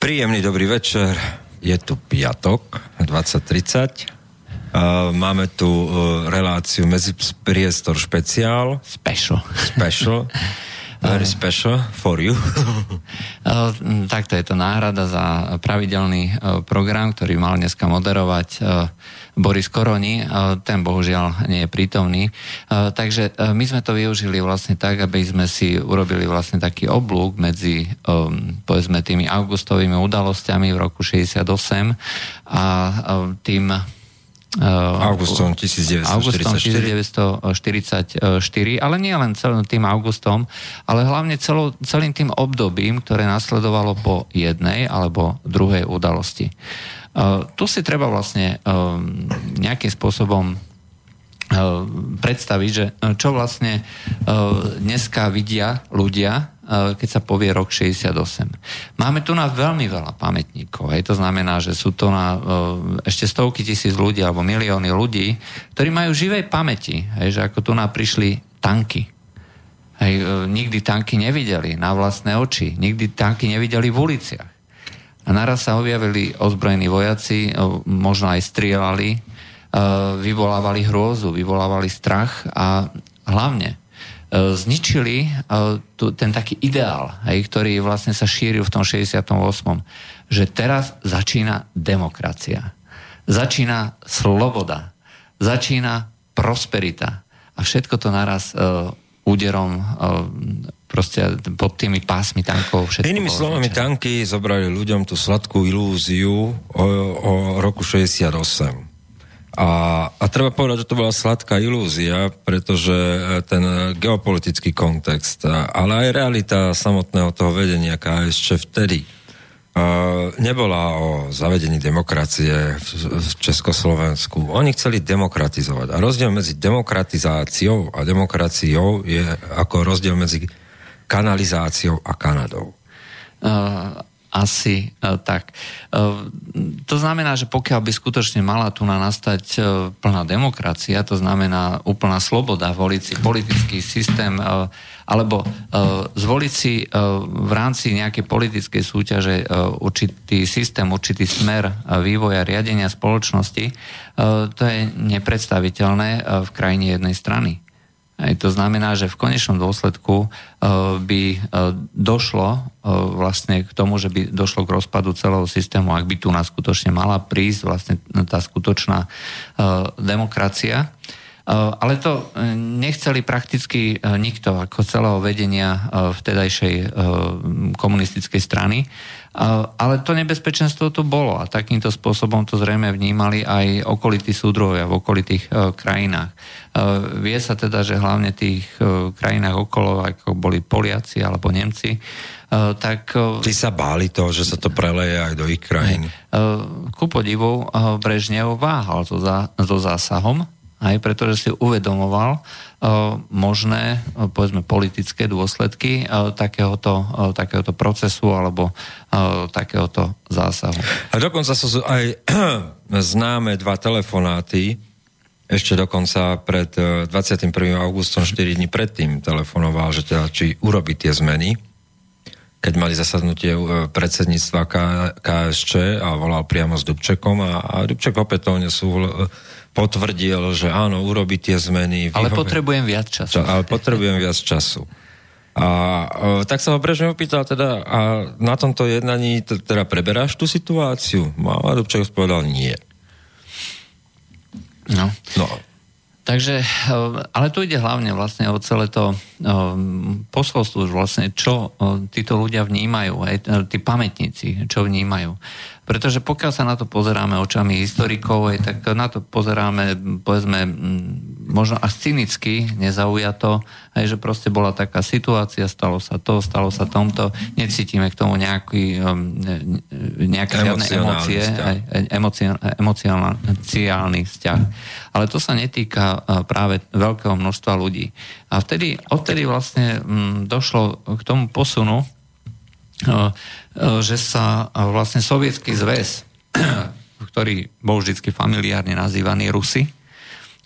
Príjemný dobrý večer. Je tu piatok 2030. Uh, máme tu uh, reláciu medzi priestor špeciál. Special. Special. Very special for you. uh, takto je to náhrada za pravidelný uh, program, ktorý mal dneska moderovať uh, Boris Koroni, ten bohužiaľ nie je prítomný. Takže my sme to využili vlastne tak, aby sme si urobili vlastne taký oblúk medzi povedzme tými augustovými udalosťami v roku 68 a tým Augustom 1944. Augustom 1944, ale nie len celým tým augustom, ale hlavne celo, celým tým obdobím, ktoré nasledovalo po jednej alebo druhej udalosti. Uh, tu si treba vlastne uh, nejakým spôsobom uh, predstaviť, že čo vlastne dneska vidia ľudia, keď sa povie rok 68. Máme tu na veľmi veľa pamätníkov. Hej. To znamená, že sú to na ešte stovky tisíc ľudí alebo milióny ľudí, ktorí majú živej pamäti, hej, že ako tu nám prišli tanky. Hej, nikdy tanky nevideli na vlastné oči, nikdy tanky nevideli v uliciach. A naraz sa objavili ozbrojení vojaci, možno aj strieľali, vyvolávali hrôzu, vyvolávali strach a hlavne zničili ten taký ideál, ktorý vlastne sa šíril v tom 68. Že teraz začína demokracia. Začína sloboda. Začína prosperita. A všetko to naraz úderom proste pod tými pásmi tankov. Všetko Inými slovami, tanky zobrali ľuďom tú sladkú ilúziu o, o roku 68. A, a treba povedať, že to bola sladká ilúzia, pretože e, ten geopolitický kontext, ale aj realita samotného toho vedenia KSČ vtedy uh, nebola o zavedení demokracie v, Československu. Oni chceli demokratizovať. A rozdiel medzi demokratizáciou a demokraciou je ako rozdiel medzi kanalizáciou a Kanadou? Asi uh, tak. Uh, to znamená, že pokiaľ by skutočne mala tu na nastať uh, plná demokracia, to znamená úplná sloboda voliť si politický systém alebo zvoliť si v rámci nejakej politickej súťaže určitý systém, určitý smer vývoja riadenia spoločnosti, to je nepredstaviteľné v krajine jednej strany. To znamená, že v konečnom dôsledku uh, by uh, došlo uh, vlastne k tomu, že by došlo k rozpadu celého systému, ak by tu nás skutočne mala prísť vlastne tá skutočná demokracia. Ale to nechceli prakticky nikto ako celého vedenia vtedajšej komunistickej strany. Ale to nebezpečenstvo tu bolo a takýmto spôsobom to zrejme vnímali aj okolití súdrovia v okolitých e, krajinách. E, vie sa teda, že hlavne v tých e, krajinách okolo, ako boli Poliaci alebo Nemci, tak... Ty sa báli toho, že sa to preleje aj do ich krajín? Ku podivu Brežnev váhal so zásahom, aj pretože si uvedomoval, E, možné, e, povedzme, politické dôsledky e, takéhoto, takéhoto procesu alebo takéhoto zásahu. A dokonca sú aj známe dva telefonáty, ešte dokonca pred 21. augustom 4 dní predtým telefonoval, že teda, či urobi tie zmeny, keď mali zasadnutie predsedníctva KSČ a volal priamo s Dubčekom a, a Dubček opätovne sú potvrdil, že áno, urobi tie zmeny. Ale vyhove... potrebujem viac času. Ča, ale potrebujem viac času. A e, tak sa ho Brežnev opýtal teda, a na tomto jednaní t- teda preberáš tú situáciu? A Dubček povedal nie. No. no. Takže, e, ale tu ide hlavne vlastne o celé to um, posolstvo, vlastne čo títo ľudia vnímajú, aj tí pamätníci, čo vnímajú. Pretože pokiaľ sa na to pozeráme očami historikov, aj, tak na to pozeráme, povedzme, možno až cynicky, nezaujato, aj že proste bola taká situácia, stalo sa to, stalo sa tomto, necítime k tomu nejaký, um, nejaké žiadne emócie, aj, emocionálny vzťah. Ale to sa netýka uh, práve veľkého množstva ľudí. A vtedy, odtedy vlastne došlo k tomu posunu, uh, že sa e, vlastne sovietský zväz, ktorý bol vždy familiárne nazývaný Rusy, e,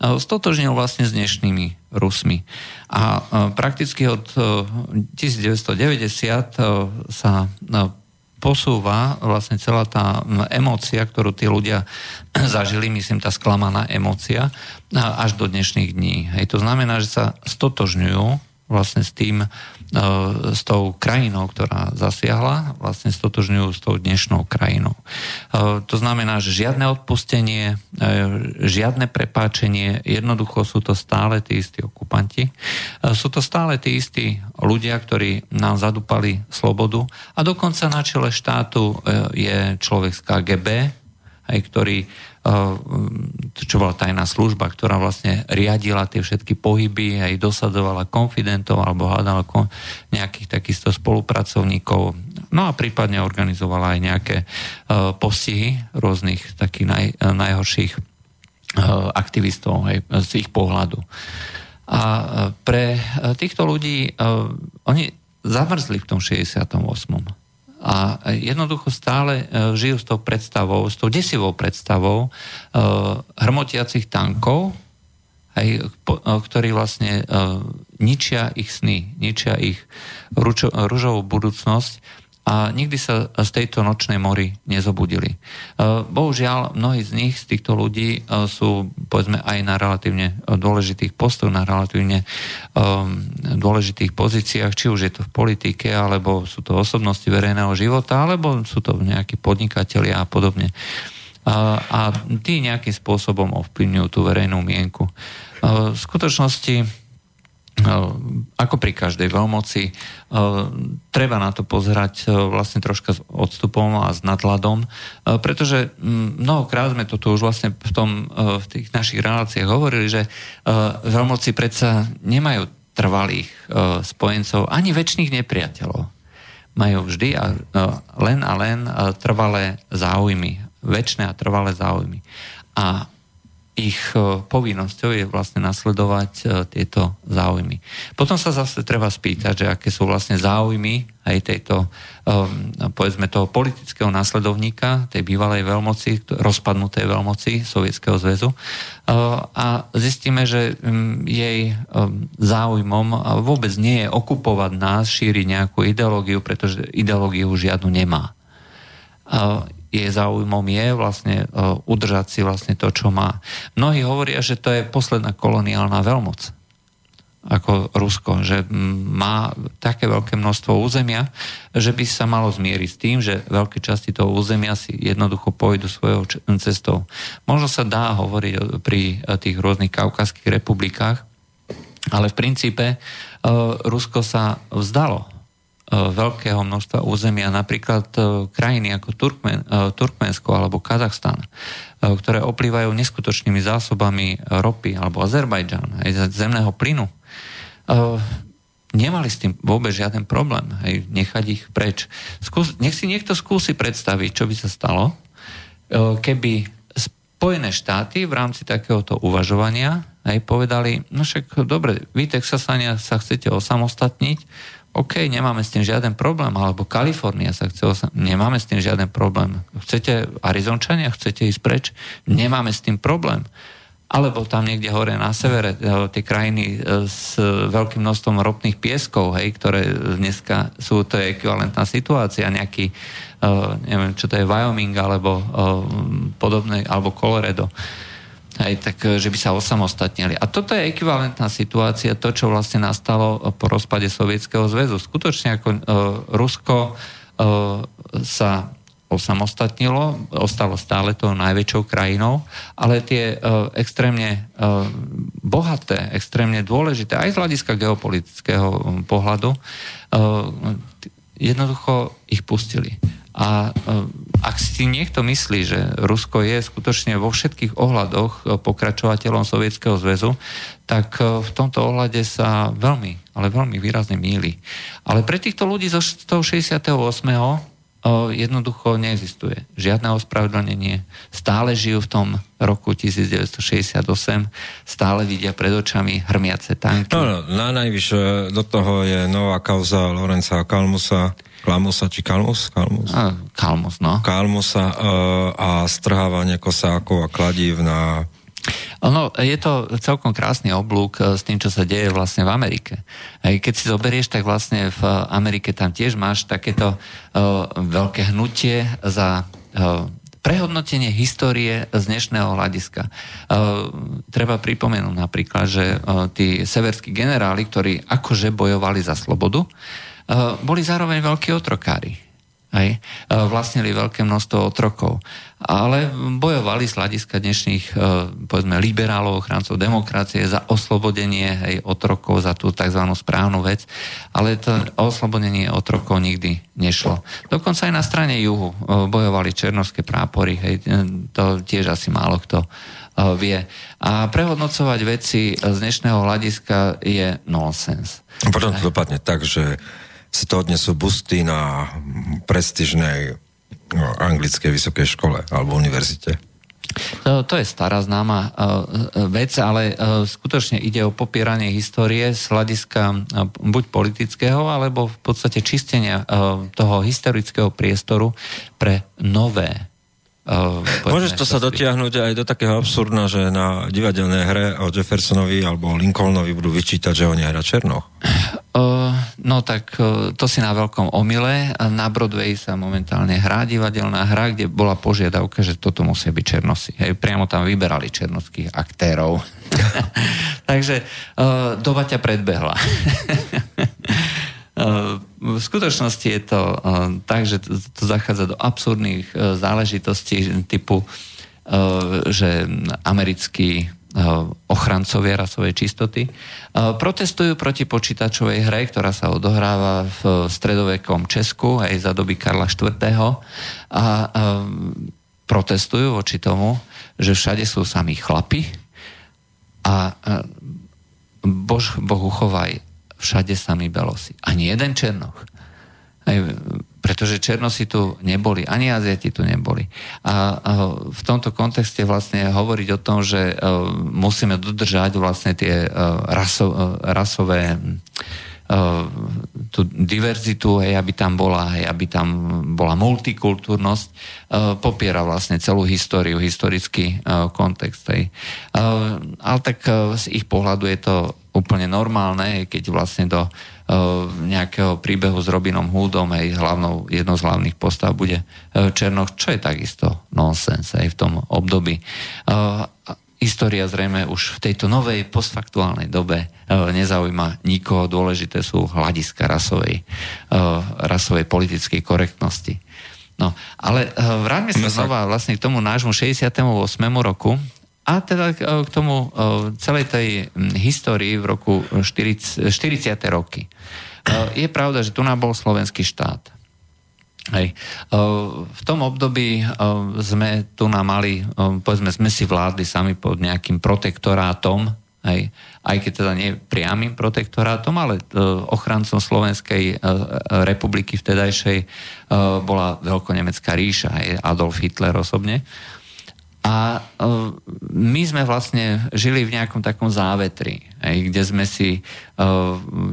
stotožnil vlastne s dnešnými Rusmi. A prakticky od 1990 sa posúva vlastne celá tá emócia, ktorú tí ľudia zažili, myslím, tá sklamaná emócia, až do dnešných dní. Hej, to znamená, že sa stotožňujú vlastne s tým, e, s tou krajinou, ktorá zasiahla, vlastne stotožňujú s tou dnešnou krajinou. E, to znamená, že žiadne odpustenie, e, žiadne prepáčenie, jednoducho sú to stále tí istí okupanti. Sú to stále tí istí ľudia, ktorí nám zadúpali slobodu a dokonca na čele štátu je človek z KGB, aj ktorý čo bola tajná služba, ktorá vlastne riadila tie všetky pohyby, aj dosadovala konfidentov alebo hľadala nejakých takýchto spolupracovníkov. No a prípadne organizovala aj nejaké postihy rôznych takých naj, najhorších aktivistov aj z ich pohľadu. A pre týchto ľudí, oni zamrzli v tom 68 a jednoducho stále e, žijú s tou predstavou, s tou desivou predstavou uh, hromotiacich tankov, aj, uh, ktorí vlastne ničia ich sny, ničia ich rúžovú budúcnosť a nikdy sa z tejto nočnej mori nezobudili. E, bohužiaľ, mnohí z nich, z týchto ľudí, e, sú povedzme aj na relatívne dôležitých postoch, na relatívne dôležitých pozíciách, či už je to v politike, alebo sú to osobnosti verejného života, alebo sú to nejakí podnikatelia a podobne. A tí nejakým spôsobom ovplyvňujú tú verejnú mienku. V skutočnosti ako pri každej veľmoci, treba na to pozerať vlastne troška s odstupom a s nadladom, pretože mnohokrát sme to tu už vlastne v, tom, v tých našich reláciách hovorili, že veľmoci predsa nemajú trvalých spojencov ani väčšných nepriateľov. Majú vždy a len a len trvalé záujmy, väčšie a trvalé záujmy. A ich e, povinnosťou je vlastne nasledovať e, tieto záujmy. Potom sa zase treba spýtať, že aké sú vlastne záujmy aj tejto, e, povedzme toho politického následovníka, tej bývalej veľmoci, rozpadnutej veľmoci Sovietskeho zväzu a zistíme, že jej záujmom vôbec nie je okupovať nás, šíriť nejakú ideológiu, pretože ideológiu žiadnu nemá jej záujmom je vlastne e, udržať si vlastne to, čo má. Mnohí hovoria, že to je posledná koloniálna veľmoc ako Rusko, že má také veľké množstvo územia, že by sa malo zmieriť s tým, že veľké časti toho územia si jednoducho pôjdu svojou cestou. Možno sa dá hovoriť pri e, tých rôznych kaukazských republikách, ale v princípe e, Rusko sa vzdalo veľkého množstva územia, napríklad e, krajiny ako Turkmen, e, Turkmensko alebo Kazachstan, ktoré oplývajú neskutočnými zásobami ropy, alebo Azerbajdžan, aj zemného plynu, nemali s tým vôbec žiaden problém, hej, nechať ich preč. Skús, nech si niekto skúsi predstaviť, čo by sa stalo, keby Spojené štáty v rámci takéhoto uvažovania aj povedali, no však dobre, vy Texasania sa chcete osamostatniť, OK, nemáme s tým žiaden problém, alebo Kalifornia sa chce, nemáme s tým žiaden problém. Chcete Arizončania, chcete ísť preč, nemáme s tým problém. Alebo tam niekde hore na severe, e, tie krajiny e, s veľkým množstvom ropných pieskov, hej, ktoré dneska sú, to je ekvivalentná situácia, nejaký, uh, neviem, čo to je Wyoming, alebo podobné, alebo Colorado. Hej, tak e, že by sa osamostatnili. A toto je ekvivalentná situácia, to, čo vlastne nastalo e, po rozpade Sovietskeho zväzu. Skutočne ako uh, Rusko uh, sa osamostatnilo, ostalo stále tou najväčšou krajinou, ale tie uh, extrémne uh, bohaté, extrémne dôležité, aj z hľadiska geopolitického pohľadu, uh, jednoducho ich pustili. A ak si niekto myslí, že Rusko je skutočne vo všetkých ohľadoch e, pokračovateľom Sovietskeho zväzu, tak e, v tomto ohľade sa veľmi, ale veľmi výrazne míli. Ale pre týchto ľudí zo 168 e, jednoducho neexistuje žiadne ospravedlnenie. Stále žijú v tom roku 1968, stále vidia pred očami hrmiace tanky. No, no, na najvyššie do toho je nová kauza Lorenza Kalmusa, Klamusa či Kalmus? Kalmus, a, Kalmus no. Kalmusa uh, a strhávanie kosákov a kladív na No, je to celkom krásny oblúk s tým, čo sa deje vlastne v Amerike. Keď si zoberieš, tak vlastne v Amerike tam tiež máš takéto uh, veľké hnutie za uh, prehodnotenie histórie z dnešného hľadiska. Treba pripomenúť napríklad, že tí severskí generáli, ktorí akože bojovali za slobodu, boli zároveň veľkí otrokári. Hej, vlastnili veľké množstvo otrokov. Ale bojovali z hľadiska dnešných, povedzme, liberálov, ochrancov demokracie za oslobodenie hej, otrokov, za tú tzv. správnu vec. Ale to oslobodenie otrokov nikdy nešlo. Dokonca aj na strane juhu bojovali černovské prápory. Hej, to tiež asi málo kto vie. A prehodnocovať veci z dnešného hľadiska je nonsens. Potom to dopadne tak, že si to odnesú busty na prestižnej no, anglickej vysokej škole alebo univerzite. To, to je stará známa uh, vec, ale uh, skutočne ide o popieranie histórie z hľadiska uh, buď politického, alebo v podstate čistenia uh, toho historického priestoru pre nové Uh, Môžeš to sa dotiahnuť aj do takého absurdna, že na divadelnej hre o Jeffersonovi alebo Lincolnovi budú vyčítať, že oni hrá Černoch? Uh, no tak uh, to si na veľkom omyle. Na Broadway sa momentálne hrá divadelná hra, kde bola požiadavka, že toto musia byť černosy. Hej, priamo tam vyberali černovských aktérov. Takže uh, doba ťa predbehla. V skutočnosti je to eh, tak, že to zachádza do absurdných eh, záležitostí typu, eh, že americkí ochrancovia rasovej čistoty protestujú proti počítačovej hre, ktorá sa odohráva v stredovekom Česku aj za doby Karla IV. A protestujú voči tomu, že všade sú samí chlapi a bož, Bohu chovaj, všade sami belosi. Ani jeden černoch. Aj, pretože černosi tu neboli, ani Aziati tu neboli. A, a v tomto kontexte vlastne hovoriť o tom, že uh, musíme dodržať vlastne tie uh, raso, uh, rasové tú diverzitu, hej, aby tam bola, hej, aby tam bola multikultúrnosť, popiera vlastne celú históriu, historický kontext. Hej. Ale tak z ich pohľadu je to úplne normálne, keď vlastne do uh, nejakého príbehu s Robinom Hoodom aj hlavnou, jednou z hlavných postav bude uh, Černoch, čo je takisto nonsens aj v tom období. Uh, história zrejme už v tejto novej postfaktuálnej dobe nezaujíma nikoho. Dôležité sú hľadiska rasovej, rasovej politickej korektnosti. No, ale vráťme sa znova vlastne k tomu nášmu 68. roku, a teda k tomu e, celej tej histórii v roku 40, 40. roky. E, je pravda, že tu nám bol slovenský štát. Hej. V tom období sme tu nám mali, povedzme, sme si vládli sami pod nejakým protektorátom, hej. aj keď teda nie priamým protektorátom, ale ochrancom Slovenskej republiky vtedajšej bola Veľkonemecká ríša, hej, Adolf Hitler osobne. A e, my sme vlastne žili v nejakom takom závetri, aj, kde sme si, e,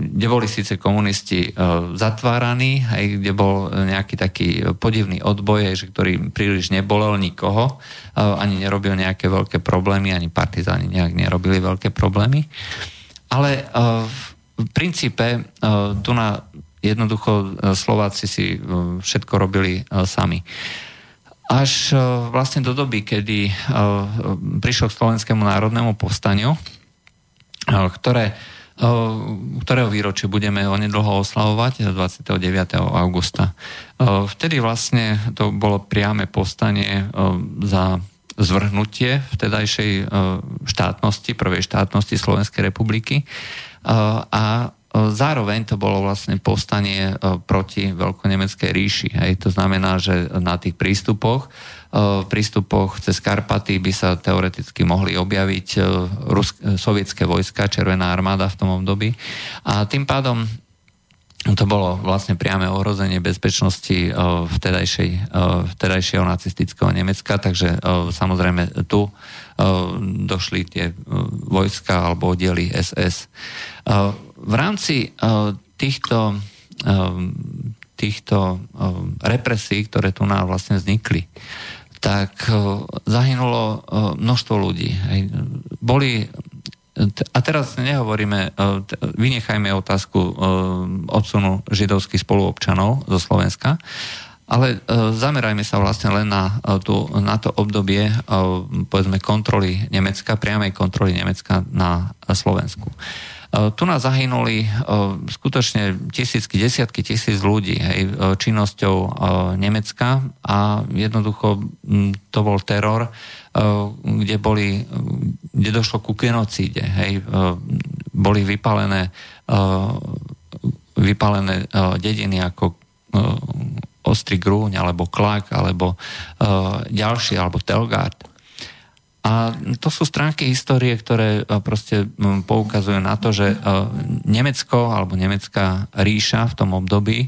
kde boli síce komunisti e, zatváraní, aj, kde bol nejaký taký podivný odboj, že ktorý príliš nebolel nikoho, ani nerobil nejaké veľké problémy, ani partizáni nejak nerobili veľké problémy. Ale v princípe tu na jednoducho Slováci si všetko robili sami až e, vlastne do doby, kedy e, prišlo k Slovenskému národnému povstaniu, e, ktoré, ktorého výročie budeme onedlho oslavovať 29. augusta. Vtedy vlastne to bolo priame povstanie za zvrhnutie vtedajšej štátnosti, prvej štátnosti Slovenskej republiky a Zároveň to bolo vlastne povstanie e, proti veľkonemeckej ríši. Hej. To znamená, že na tých prístupoch, e, prístupoch cez Karpaty by sa teoreticky mohli objaviť e, Rusk- sovietské vojska, Červená armáda v tom období. A tým pádom to bolo vlastne priame ohrozenie bezpečnosti vtedajšej, vtedajšieho nacistického Nemecka, takže samozrejme tu došli tie vojska alebo oddiely SS v rámci uh, týchto, uh, týchto represí, ktoré tu nám vlastne vznikli, tak zahynulo množstvo ľudí. Boli a teraz nehovoríme, vynechajme otázku odsunu židovských spoluobčanov zo Slovenska, ale zamerajme sa vlastne len na, tú, na to obdobie povedzme kontroly Nemecka, priamej kontroly Nemecka na Slovensku. Eh, tu nás zahynuli eh, skutočne tisícky, desiatky tisíc ľudí hej, eh, činnosťou Nemecka a jednoducho to bol teror, kde, boli, kde došlo ku genocíde. Hej, boli vypalené, vypalené dediny ako Ostrý Grúň, alebo Klak, alebo ďalší, alebo Telgard. A to sú stránky histórie, ktoré e, proste poukazujú na to, že e, Nemecko alebo nemecká ríša v tom období e,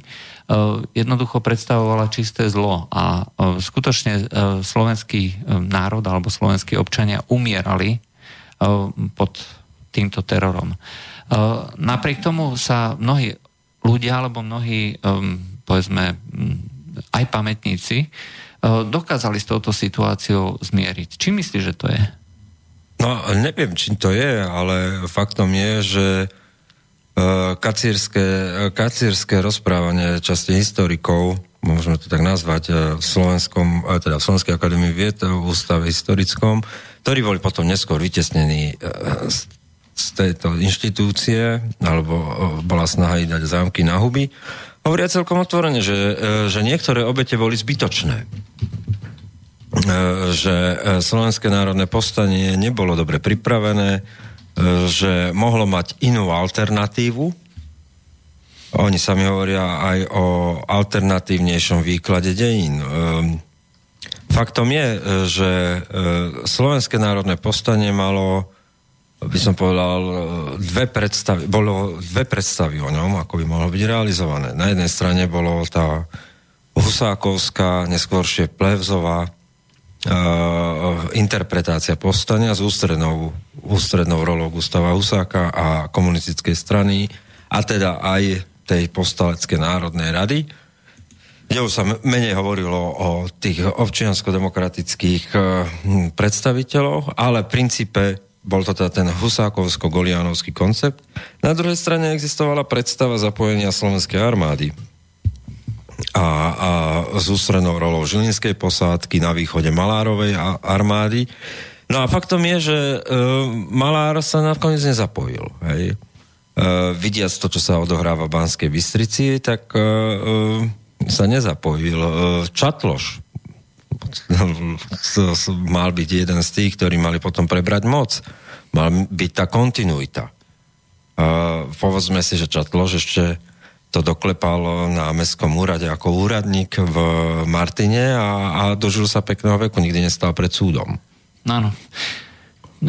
jednoducho predstavovala čisté zlo a skutočne slovenský národ alebo slovenskí občania umierali pod týmto terorom. Napriek tomu sa mnohí ľudia alebo mnohí, povedzme, aj pamätníci, dokázali s touto situáciou zmieriť. Či myslíš, že to je? No, neviem, či to je, ale faktom je, že e, kacírske, kacírske rozprávanie časti historikov, môžeme to tak nazvať, v Slovenskom, teda v Slovenskej akadémii vied, v ústave historickom, ktorí boli potom neskôr vytesnení z tejto inštitúcie, alebo bola snaha ich dať zámky na huby, hovoria celkom otvorene, že, e, že niektoré obete boli zbytočné. E, že e, Slovenské národné povstanie nebolo dobre pripravené, že mohlo mať inú alternatívu. Oni sami hovoria aj o alternatívnejšom výklade dejín. Faktom je, že Slovenské národné povstanie malo by som povedal, dve predstavy, bolo dve predstavy o ňom, ako by mohlo byť realizované. Na jednej strane bolo tá Husákovská, neskôršie Plevzová uh, interpretácia povstania s ústrednou, ústrednou rolou Gustava Husáka a komunistickej strany a teda aj tej postaleckej národnej rady, kde už sa menej hovorilo o tých občiansko-demokratických uh, predstaviteľoch, ale v princípe bol to teda ten husákovsko-goliánovský koncept. Na druhej strane existovala predstava zapojenia slovenskej armády a, a s ústrednou rolou Žilinskej posádky na východe Malárovej armády. No a faktom je, že e, Malár sa nakoniec nezapojil. Hej. E, vidiac to, čo sa odohráva v Banskej Bystrici, tak e, e, sa nezapojil. E, Čatloš mal byť jeden z tých, ktorí mali potom prebrať moc. Mal byť tá kontinuita. Uh, povedzme si, že Čatlož ešte to doklepal na mestskom úrade ako úradník v Martine a, a dožil sa pekného veku, nikdy nestal pred súdom. Áno. No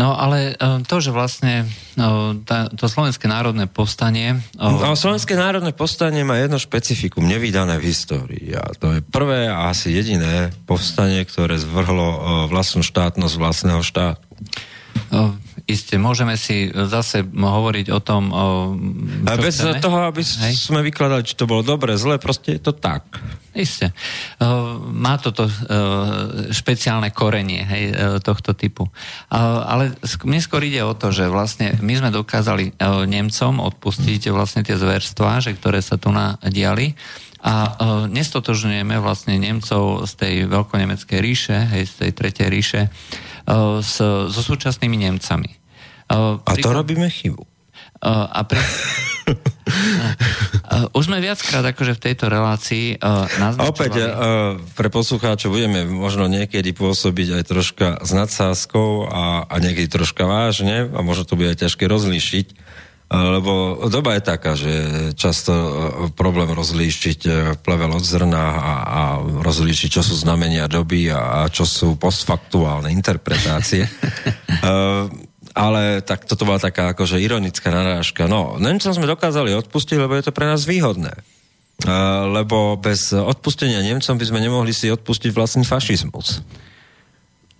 ale e, to, že vlastne e, to Slovenské národné povstanie... E, no, Slovenské národné povstanie má jedno špecifikum, nevydané v histórii. A to je prvé a asi jediné povstanie, ktoré zvrhlo vlastnú štátnosť vlastného štátu. Isté, môžeme si zase hovoriť o tom... O, a bez chceme? toho, aby Hej. sme vykladali, či to bolo dobre, zle, proste je to tak. Isté. Uh, má toto uh, špeciálne korenie hej, tohto typu. Ale mne skôr ide o to, že vlastne my sme dokázali Nemcom odpustiť vlastne tie zverstvá, že ktoré sa tu nadiali a uh, nestotožňujeme vlastne Nemcov z tej veľkonemeckej ríše, hej, z tej tretej ríše, s, so súčasnými Nemcami. Uh, a to robíme chybu. A pri... Už sme viackrát akože v tejto relácii uh, naznačovali... Opäť, uh, pre poslucháčov budeme možno niekedy pôsobiť aj troška s nadsázkou a, a niekedy troška vážne a možno to bude aj ťažké rozlíšiť lebo doba je taká, že často e, problém rozlíšiť e, plevel od zrna a, a rozlíšiť, čo sú znamenia doby a, a čo sú postfaktuálne interpretácie. uh, ale tak toto bola taká akože ironická narážka. No, Nemcom sme dokázali odpustiť, lebo je to pre nás výhodné. Uh, lebo bez odpustenia Nemcom by sme nemohli si odpustiť vlastný fašizmus.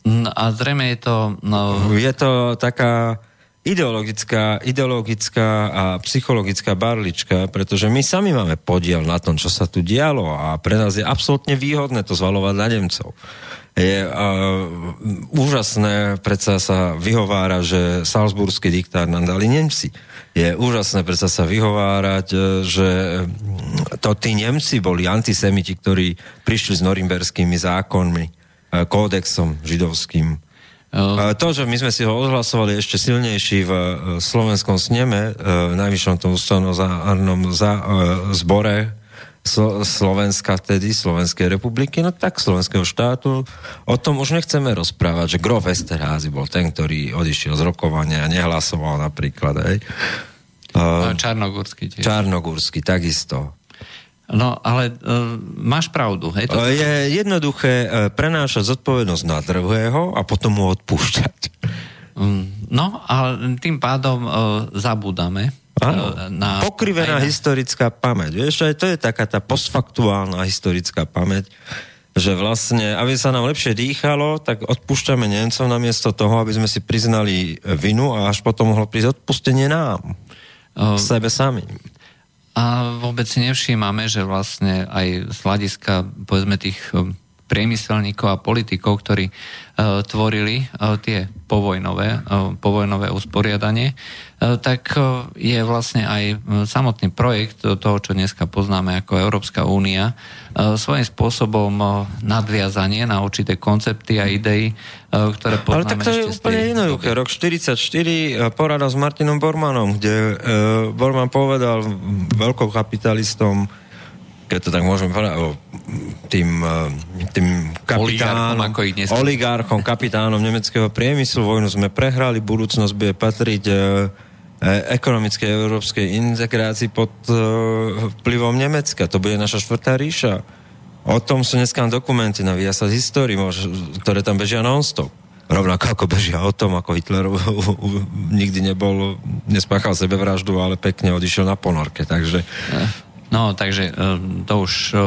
No, a zrejme je to... No... Je to taká ideologická, ideologická a psychologická barlička, pretože my sami máme podiel na tom, čo sa tu dialo a pre nás je absolútne výhodné to zvalovať na Nemcov. Je uh, úžasné, predsa sa vyhovára, že Salzburský diktár nám dali Nemci. Je úžasné predsa sa vyhovárať, e, že to tí Nemci boli antisemiti, ktorí prišli s norimberskými zákonmi, e, kódexom židovským. Uh, to, že my sme si ho odhlasovali ešte silnejší v slovenskom sneme, v najvyššom tom ústavnom zbore, Slovenska vtedy, Slovenskej republiky, no tak Slovenského štátu. O tom už nechceme rozprávať, že Grof Esterházy bol ten, ktorý odišiel z rokovania a nehlasoval napríklad. Hej. Čarnogórsky tiež. Čarnogórsky, takisto. No, ale uh, máš pravdu. Hej, to... Je jednoduché uh, prenášať zodpovednosť na druhého a potom mu odpúšťať. Um, no, a tým pádom uh, zabúdame Áno, na, pokrivená na... historická pamäť. Vieš, aj to je taká tá postfaktuálna historická pamäť, že vlastne, aby sa nám lepšie dýchalo, tak odpúšťame Nemcom namiesto toho, aby sme si priznali vinu a až potom mohlo prísť odpustenie nám. Uh, sebe sami. A vôbec nevšímame, že vlastne aj z hľadiska, povedzme, tých priemyselníkov a politikov, ktorí uh, tvorili uh, tie povojnové, uh, povojnové usporiadanie, uh, tak uh, je vlastne aj uh, samotný projekt toho, čo dneska poznáme ako Európska únia, uh, svojím spôsobom uh, nadviazanie na určité koncepty a idei, uh, ktoré poznáme Ale tak to je úplne jednoduché. Rok 44, porada s Martinom Bormanom, kde uh, Borman povedal veľkokapitalistom, keď to tak môžeme povedať, o tým, e, tým kapitánom, oligarchom, ako ich dnes... oligarchom, kapitánom nemeckého priemyslu. Vojnu sme prehrali, budúcnosť bude patriť e, e, ekonomickej európskej integrácii pod vplyvom Nemecka. To bude naša štvrtá ríša. O tom sú dneska dokumenty na Viasat History, ktoré tam bežia non-stop. Rovnako ako bežia o tom, ako Hitler nikdy nebol, nespáchal sebevraždu, ale pekne odišiel na ponorke. Takže No, takže e, to už e,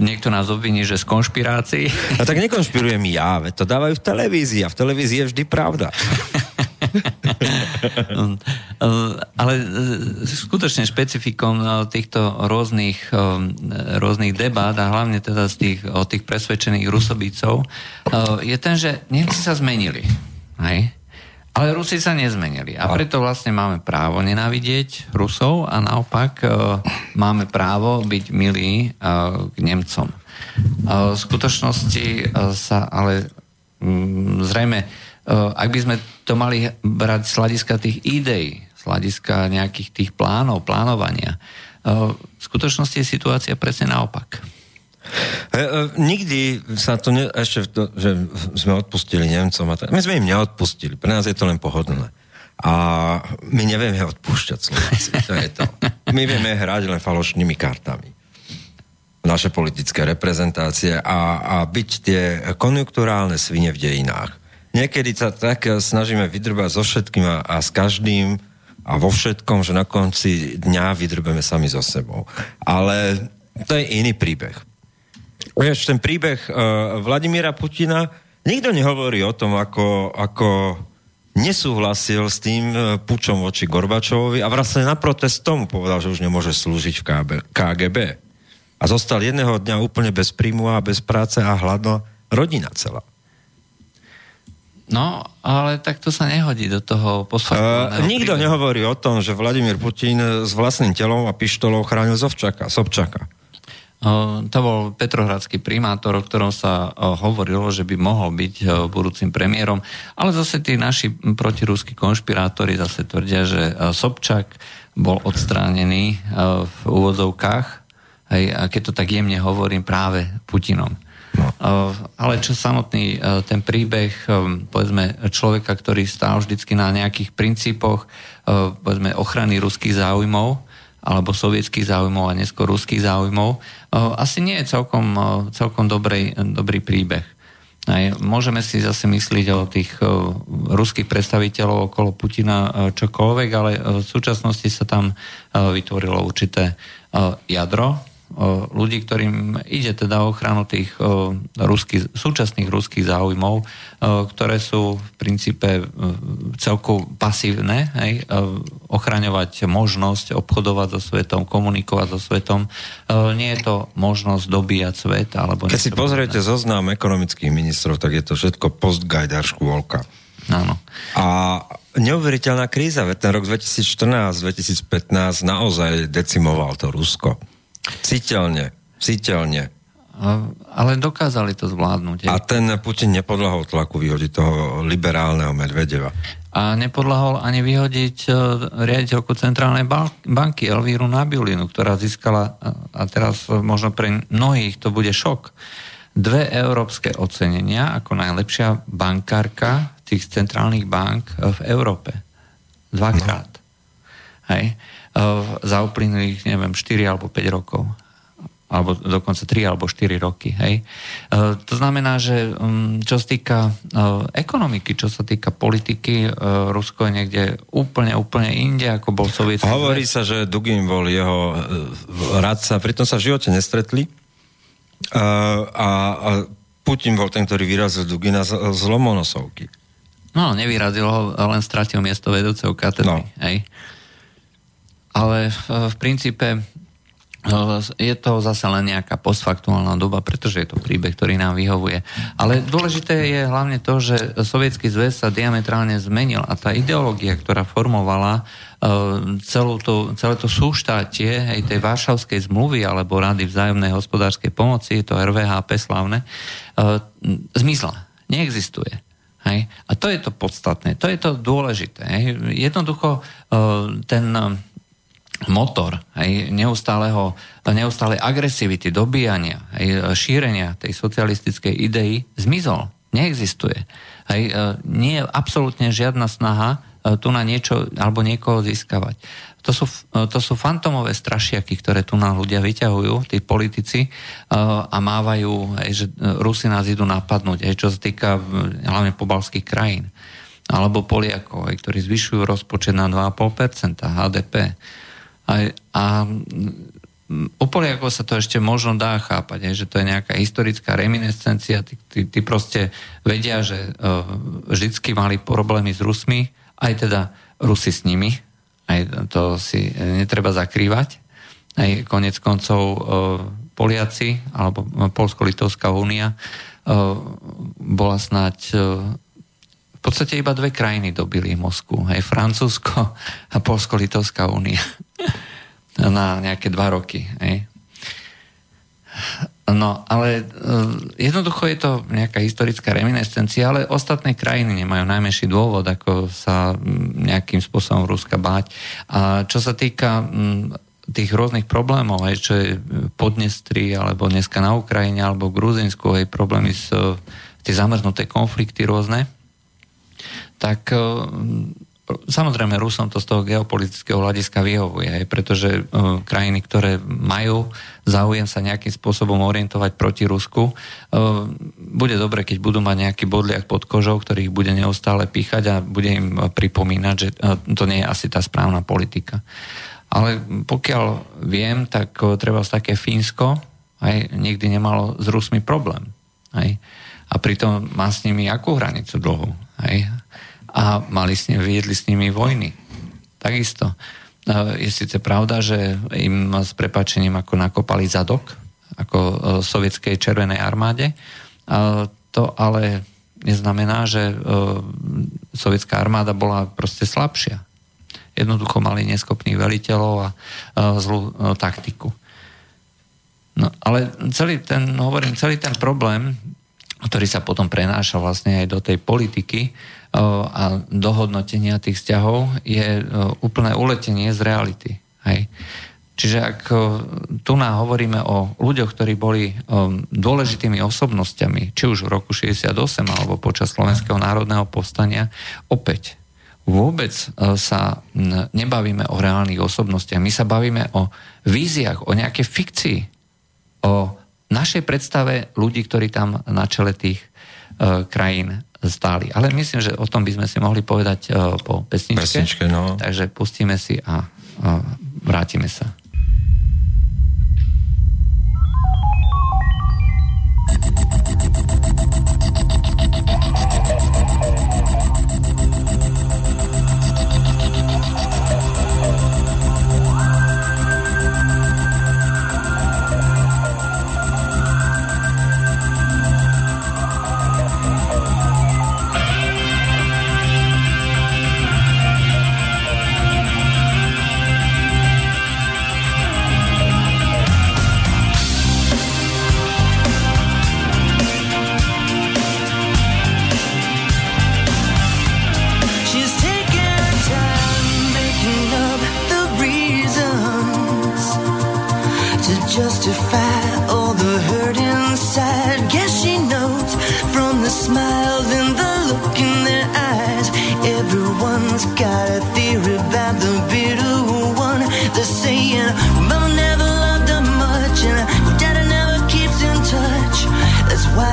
niekto nás obviní, že z konšpirácií. A tak nekonšpirujem ja, veď to dávajú v televízii a v televízii je vždy pravda. Ale e, skutočne špecifikom týchto rôznych, rôznych debát a hlavne teda z tých, od tých presvedčených rusobícov je ten, že Nemci sa zmenili. Hej? Ale Rusi sa nezmenili a preto vlastne máme právo nenávidieť Rusov a naopak e, máme právo byť milí e, k Nemcom. E, v skutočnosti e, sa ale m, mm, zrejme, e, ak by sme to mali brať z hľadiska tých ideí, z hľadiska nejakých tých plánov, plánovania, e, v skutočnosti je situácia presne naopak. E, e, nikdy sa to, ne, ešte že sme odpustili Nemcom a tak. My sme im neodpustili, pre nás je to len pohodlné. A my nevieme odpúšťať Slováci, to je to. My vieme hrať len falošnými kartami. Naše politické reprezentácie a, a byť tie konjunkturálne svine v dejinách. Niekedy sa tak snažíme vydrbať so všetkým a, a s každým a vo všetkom, že na konci dňa vydrbeme sami so sebou. Ale to je iný príbeh Vieš, ten príbeh uh, Vladimíra Putina, nikto nehovorí o tom, ako, ako nesúhlasil s tým uh, pučom voči Gorbačovovi a vlastne na protest tomu povedal, že už nemôže slúžiť v KB, KGB. A zostal jedného dňa úplne bez príjmu a bez práce a hladno rodina celá. No, ale tak to sa nehodí do toho posfakovaného uh, Nikto príbehu. nehovorí o tom, že Vladimír Putin s vlastným telom a pištolou chránil Zovčaka, Sobčaka. To bol petrohradský primátor, o ktorom sa hovorilo, že by mohol byť budúcim premiérom, ale zase tí naši protiruskí konšpirátori zase tvrdia, že Sobčak bol odstránený v úvodzovkách, hej, a keď to tak jemne hovorím, práve Putinom. No. Ale čo samotný ten príbeh, povedzme, človeka, ktorý stál vždycky na nejakých princípoch, povedzme, ochrany ruských záujmov, alebo sovietských záujmov a neskôr ruských záujmov, asi nie je celkom, celkom dobrý, dobrý príbeh. Aj môžeme si zase myslieť o tých ruských predstaviteľov okolo Putina čokoľvek, ale v súčasnosti sa tam vytvorilo určité jadro ľudí, ktorým ide teda o ochranu tých ruských, súčasných ruských záujmov, ktoré sú v princípe celku pasívne, hej, ochraňovať možnosť obchodovať so svetom, komunikovať so svetom. Nie je to možnosť dobíjať svet. Alebo Keď si pozriete zoznam ekonomických ministrov, tak je to všetko postgajdar škôlka. Áno. A neuveriteľná kríza, ten rok 2014-2015 naozaj decimoval to Rusko. Citeľne, citeľne. Ale dokázali to zvládnuť. A ten Putin nepodlahol tlaku vyhodiť toho liberálneho Medvedeva. A nepodlahol ani vyhodiť uh, riaditeľku Centrálnej banky Elvíru Nabiulinu, ktorá získala, a teraz možno pre mnohých to bude šok, dve európske ocenenia ako najlepšia bankárka tých centrálnych bank v Európe. Dvakrát. No. Hej. Za uplynulých, neviem, 4 alebo 5 rokov alebo dokonca 3 alebo 4 roky. Hej. To znamená, že mm, čo sa týka ekonomiky, čo sa týka politiky, Rusko je niekde úplne, úplne inde, ako bol sovietský Hovorí sa, že Dugin bol jeho e, radca, pritom sa v živote nestretli. A, a Putin bol ten, ktorý vyrazil Dugina z, z Lomonosovky. No, nevyrazil ho, len stratil miesto vedúceho katedry. No. Hej. Ale v, v princípe e, je to zase len nejaká postfaktuálna doba, pretože je to príbeh, ktorý nám vyhovuje. Ale dôležité je hlavne to, že Sovietský zväz sa diametrálne zmenil a tá ideológia, ktorá formovala e, celú to, celé to súštátie aj tej Varšavskej zmluvy alebo Rady vzájomnej hospodárskej pomoci, to RVHP slavné, zmizla. Neexistuje. Hej? A to je to podstatné, to je to dôležité. Hej? Jednoducho ten motor hej, neustáleho, neustálej agresivity, dobíjania, hej, šírenia tej socialistickej idei zmizol. Neexistuje. Hej, uh, nie je absolútne žiadna snaha tu na niečo alebo niekoho získavať. To sú, to sú fantomové strašiaky, ktoré tu nám ľudia vyťahujú, tí politici, a mávajú, že Rusy nás idú napadnúť, čo sa týka hlavne pobalských krajín. Alebo Poliakov, ktorí zvyšujú rozpočet na 2,5% HDP. A, a u Poliakov sa to ešte možno dá chápať, že to je nejaká historická reminiscencia. Tí, tí, tí proste vedia, že uh, vždycky mali problémy s Rusmi, aj teda Rusy s nimi, aj to si netreba zakrývať. Aj konec koncov e, Poliaci alebo Polsko-Litovská únia e, bola snáď e, v podstate iba dve krajiny dobili Moskvu. Aj Francúzsko a Polsko-Litovská únia. Na nejaké dva roky. Hej. No, ale jednoducho je to nejaká historická reminiscencia, ale ostatné krajiny nemajú najmenší dôvod, ako sa nejakým spôsobom Ruska báť. A čo sa týka tých rôznych problémov, aj čo je Podnestri, alebo dneska na Ukrajine, alebo v Gruzinsku, aj problémy s tie zamrznuté konflikty rôzne, tak Samozrejme, Rusom to z toho geopolitického hľadiska vyhovuje, pretože uh, krajiny, ktoré majú záujem sa nejakým spôsobom orientovať proti Rusku, uh, bude dobre, keď budú mať nejaký bodliak pod kožou, ktorý ich bude neustále píchať a bude im pripomínať, že to nie je asi tá správna politika. Ale pokiaľ viem, tak treba také Fínsko aj nikdy nemalo s Rusmi problém. Aj? A pritom má s nimi akú hranicu dlhú. Aj? A mali s nimi, viedli s nimi vojny. Takisto. Je síce pravda, že im s prepačením ako nakopali zadok, ako e, sovietskej červenej armáde. To ale neznamená, že e, sovietská armáda bola proste slabšia. Jednoducho mali neschopných veliteľov a e, zlú taktiku. No, ale celý ten, hovorím, celý ten problém, ktorý sa potom prenáša vlastne aj do tej politiky, a dohodnotenia tých vzťahov je úplné uletenie z reality. Hej. Čiže ak tu nám hovoríme o ľuďoch, ktorí boli dôležitými osobnosťami, či už v roku 68 alebo počas Slovenského národného povstania, opäť vôbec sa nebavíme o reálnych osobnostiach. My sa bavíme o víziách, o nejaké fikcii, o našej predstave ľudí, ktorí tam na čele tých krajín stáli. Ale myslím, že o tom by sme si mohli povedať uh, po pesničke. pesničke no. Takže pustíme si a uh, vrátime sa.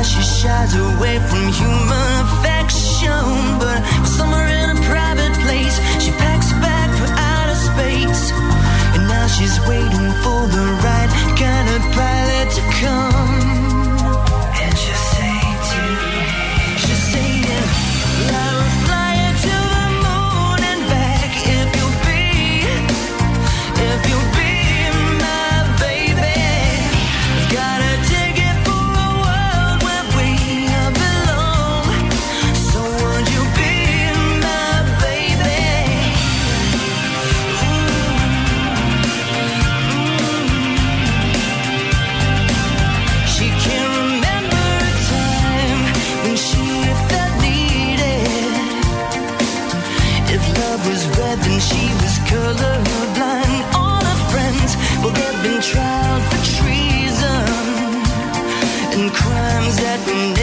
she shies away from human and crimes that we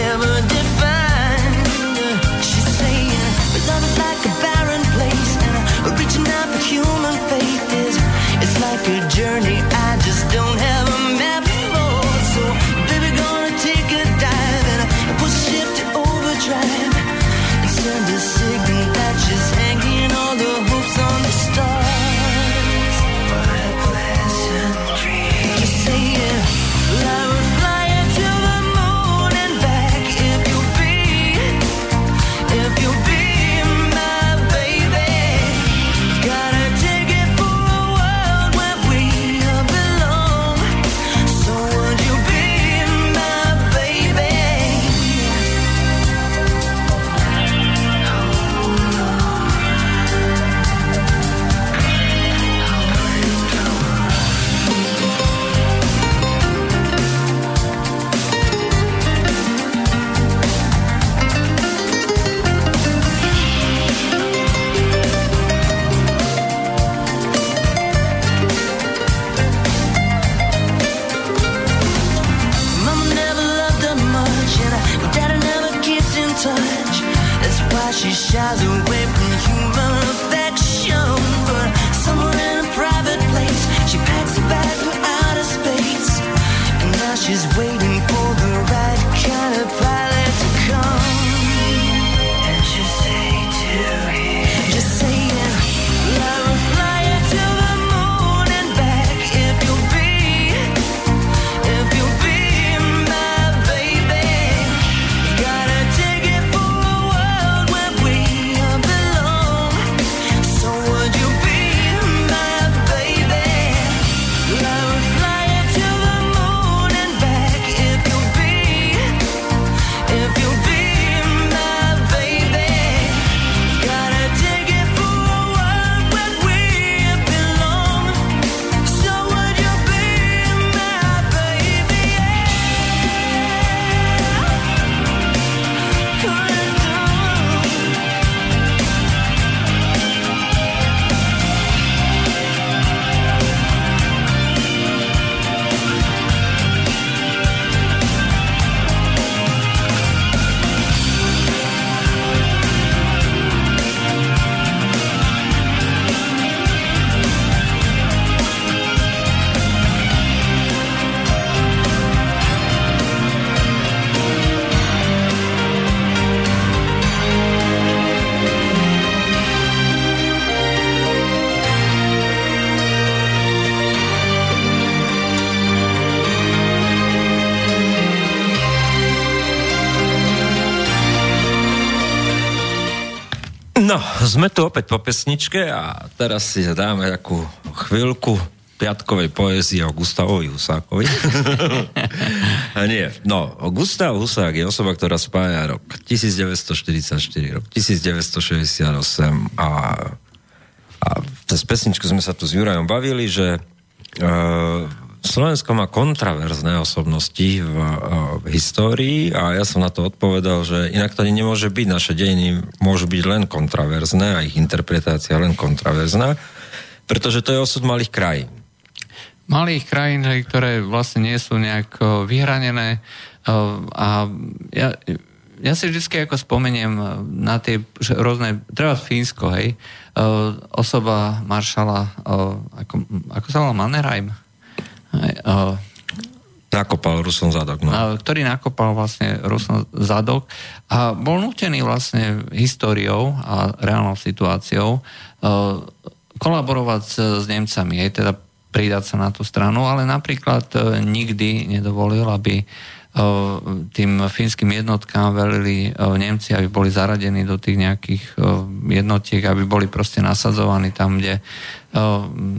Sme tu opäť po pesničke a teraz si dáme takú chvíľku piatkovej poézie o Gustavovi Husákovi. nie, no, Gustav Husák je osoba, ktorá spája rok 1944, rok 1968 a, a cez pesničku sme sa tu s Jurajom bavili, že uh, Slovensko má kontraverzné osobnosti v, v histórii a ja som na to odpovedal, že inak to nemôže byť. Naše dejiny môžu byť len kontraverzné a ich interpretácia len kontraverzná, pretože to je osud malých krajín. Malých krajín, ktoré vlastne nie sú nejak e, vyhranené e, a ja, ja si vždy ako spomeniem na tie rôzne, treba Fínsko, hej, osoba maršala, ako, ako sa volá Mannerheim, Nakopal Rusom zadok, no. ktorý nakopal vlastne Rusom zadok a bol nutený vlastne históriou a reálnou situáciou uh, kolaborovať s, Nemcami, hej, teda pridať sa na tú stranu, ale napríklad uh, nikdy nedovolil, aby uh, tým fínskym jednotkám velili Nemci, aby boli zaradení do tých nejakých jednotiek, aby boli proste nasadzovaní tam, kde,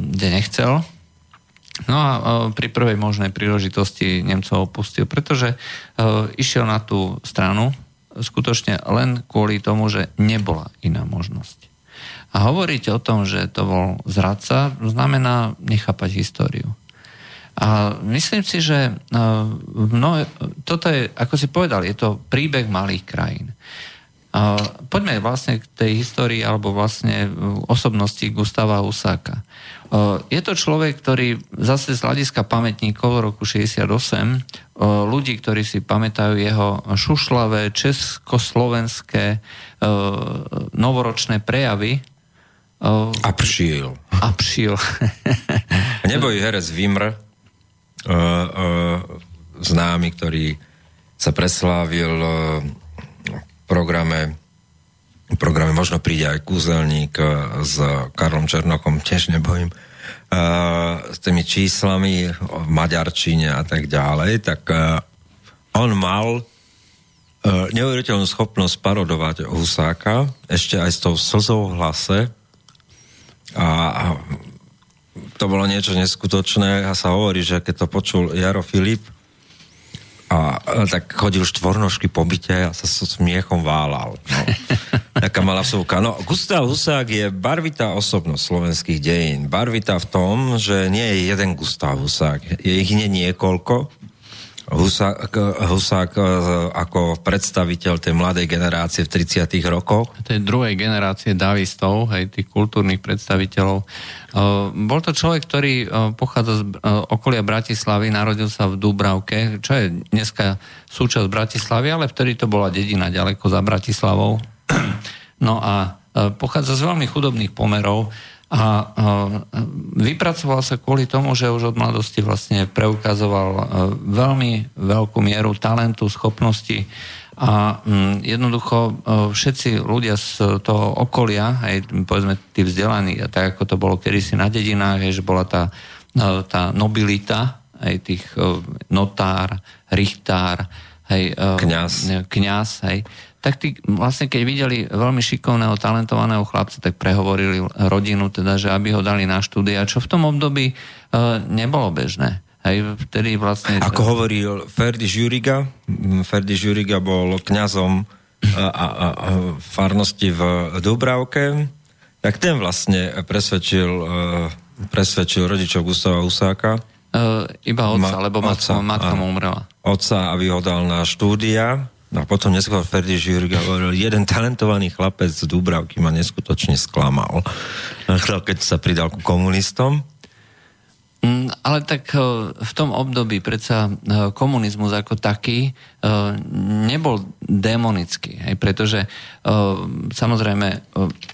kde nechcel. No a uh, pri prvej možnej príležitosti Nemcov opustil, pretože uh, išiel na tú stranu skutočne len kvôli tomu, že nebola iná možnosť. A hovoriť o tom, že to bol zradca, znamená nechápať históriu. A myslím si, že mnohé, toto je, ako si povedal, je to príbeh malých krajín. Poďme vlastne k tej histórii alebo vlastne osobnosti Gustava Husáka. Je to človek, ktorý zase z hľadiska pamätníkov roku 68, ľudí, ktorí si pamätajú jeho šušlavé československé novoročné prejavy. A pšiel. A pšiel. Neboj herec Vimr, známy, ktorý sa preslávil programe programe možno príde aj kúzelník s Karlom Černochom, tiež nebojím, s tými číslami v maďarčine a tak ďalej, tak on mal neuveriteľnú schopnosť parodovať Husáka, ešte aj s tou slzou v hlase. A to bolo niečo neskutočné. A sa hovorí, že keď to počul Jaro Filip, a, a tak chodil štvornožky po byte a sa so smiechom válal. No. Taká malá vsúka. No, Gustav Husák je barvitá osobnosť slovenských dejín. Barvitá v tom, že nie je jeden Gustav Husák. Je ich nie niekoľko. Husák, Husák e, ako predstaviteľ tej mladej generácie v 30 rokoch. Tej druhej generácie davistov, hej, tých kultúrnych predstaviteľov. Uh, bol to človek, ktorý uh, pochádza z okolia Bratislavy, narodil sa v Dúbravke, čo je dneska súčasť Bratislavy, ale vtedy to bola dedina ďaleko za Bratislavou. no a pochádza z veľmi chudobných pomerov a vypracoval sa kvôli tomu, že už od mladosti vlastne preukazoval veľmi veľkú mieru talentu, schopnosti a mm, jednoducho všetci ľudia z toho okolia, aj povedzme tí vzdelaní, tak ako to bolo kedysi na dedinách, že bola tá, tá nobilita, aj tých notár, richtár, hej, kňaz. kňaz hej, tak tí vlastne keď videli veľmi šikovného, talentovaného chlapca, tak prehovorili rodinu, teda, že aby ho dali na štúdia, čo v tom období e, nebolo bežné. Hej, vtedy vlastne... Ako hovoril Ferdi Žuriga, Ferdi Žuriga bol kňazom a, a, a, a farnosti v Dubravke, tak ten vlastne presvedčil, e, presvedčil rodičov Gustava Husáka. E, iba otca, Ma, lebo matka, matka mu umrela. Otca, aby ho dal na štúdia No a potom neskôr Ferdi Žirga hovoril, jeden talentovaný chlapec z Dúbravky ma neskutočne sklamal, keď sa pridal ku komunistom. Mm, ale tak e, v tom období predsa e, komunizmus ako taký e, nebol démonický, hej, pretože samozrejme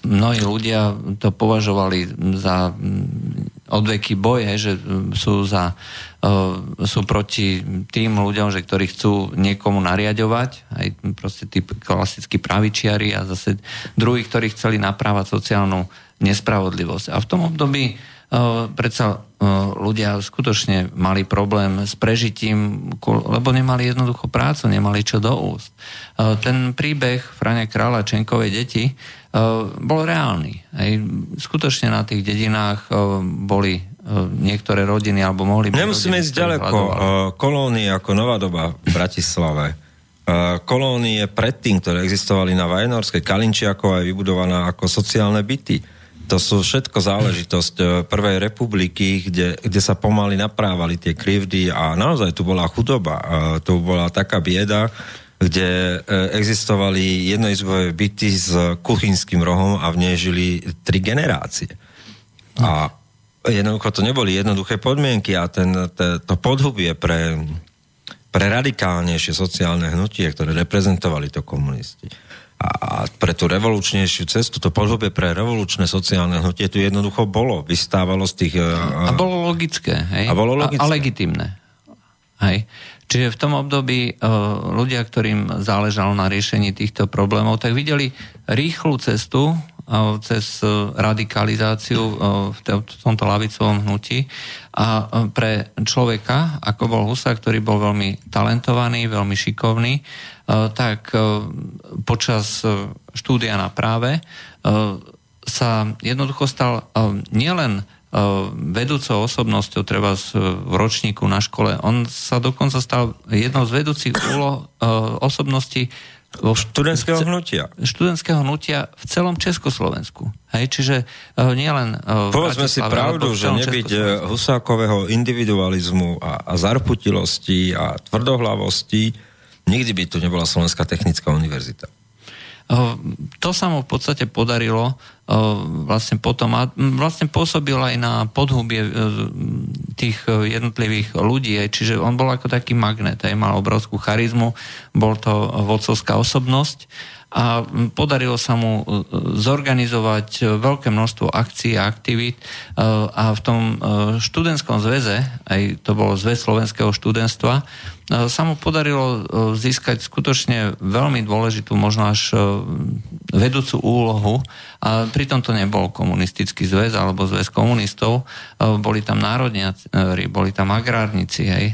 mnohí ľudia to považovali za mm, odveky boj, hej, že sú za sú proti tým ľuďom, že ktorí chcú niekomu nariadovať, aj proste tí klasickí pravičiari a zase druhí, ktorí chceli naprávať sociálnu nespravodlivosť. A v tom období predsa ľudia skutočne mali problém s prežitím, lebo nemali jednoducho prácu, nemali čo do úst. Ten príbeh Frania Kráľa Čenkovej deti bol reálny. Skutočne na tých dedinách boli niektoré rodiny, alebo mohli byť Nemusíme ísť ďaleko. Kolónie ako Nová doba v Bratislave. Kolónie predtým, ktoré existovali na Vajnorskej, Kalinčiakova je vybudovaná ako sociálne byty to sú všetko záležitosť Prvej republiky, kde, kde sa pomaly naprávali tie krivdy a naozaj tu bola chudoba. Tu bola taká bieda, kde e, existovali jednoizbové byty s kuchynským rohom a v nej žili tri generácie. A jednoducho to neboli jednoduché podmienky a ten, te, to podhubie pre, pre radikálnejšie sociálne hnutie, ktoré reprezentovali to komunisti. A pre tú revolučnejšiu cestu, to podhubie pre revolučné sociálne hnutie tu jednoducho bolo. Vystávalo z tých... A bolo logické, hej? A bolo logické. A, a legitimné. Hej. Čiže v tom období uh, ľudia, ktorým záležalo na riešení týchto problémov, tak videli rýchlu cestu uh, cez uh, radikalizáciu v, tomto lavicovom hnutí. A pre človeka, ako bol Husa, ktorý bol veľmi talentovaný, veľmi šikovný, tak počas štúdia na práve sa jednoducho stal nielen vedúcou osobnosťou treba v ročníku na škole. On sa dokonca stal jednou z vedúcich úloh eh, osobností vo študentského hnutia. Študentského hnutia v celom Československu. Hej, čiže uh, nie len... Uh, Povedzme si pravdu, že nebyť husákového individualizmu a, a zarputilosti a tvrdohlavosti, nikdy by tu nebola Slovenská technická univerzita. To sa mu v podstate podarilo vlastne potom a vlastne pôsobil aj na podhubie e, tých jednotlivých ľudí, čiže on bol ako taký magnet, aj mal obrovskú charizmu, bol to vodcovská osobnosť a podarilo sa mu e, zorganizovať veľké množstvo akcií a aktivít e, a v tom študentskom zväze, aj to bolo zväz slovenského študentstva, sa mu podarilo získať skutočne veľmi dôležitú, možno až vedúcu úlohu. A pritom to nebol komunistický zväz alebo zväz komunistov, boli tam národniari, boli tam agrárnici, hej,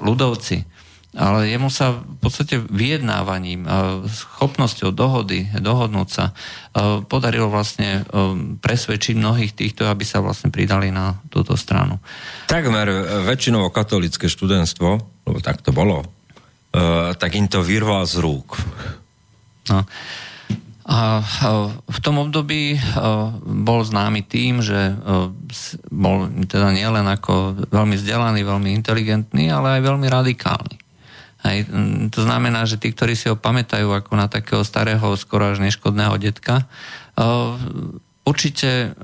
ľudovci. Ale jemu sa v podstate vyjednávaním, schopnosťou dohody, dohodnúť sa, podarilo vlastne presvedčiť mnohých týchto, aby sa vlastne pridali na túto stranu. Takmer väčšinovo katolické študentstvo, tak to bolo, tak im to vyrval z rúk. No. A v tom období bol známy tým, že bol teda nielen ako veľmi vzdelaný, veľmi inteligentný, ale aj veľmi radikálny. Hej, to znamená, že tí, ktorí si ho pamätajú ako na takého starého, skoro až neškodného detka, určite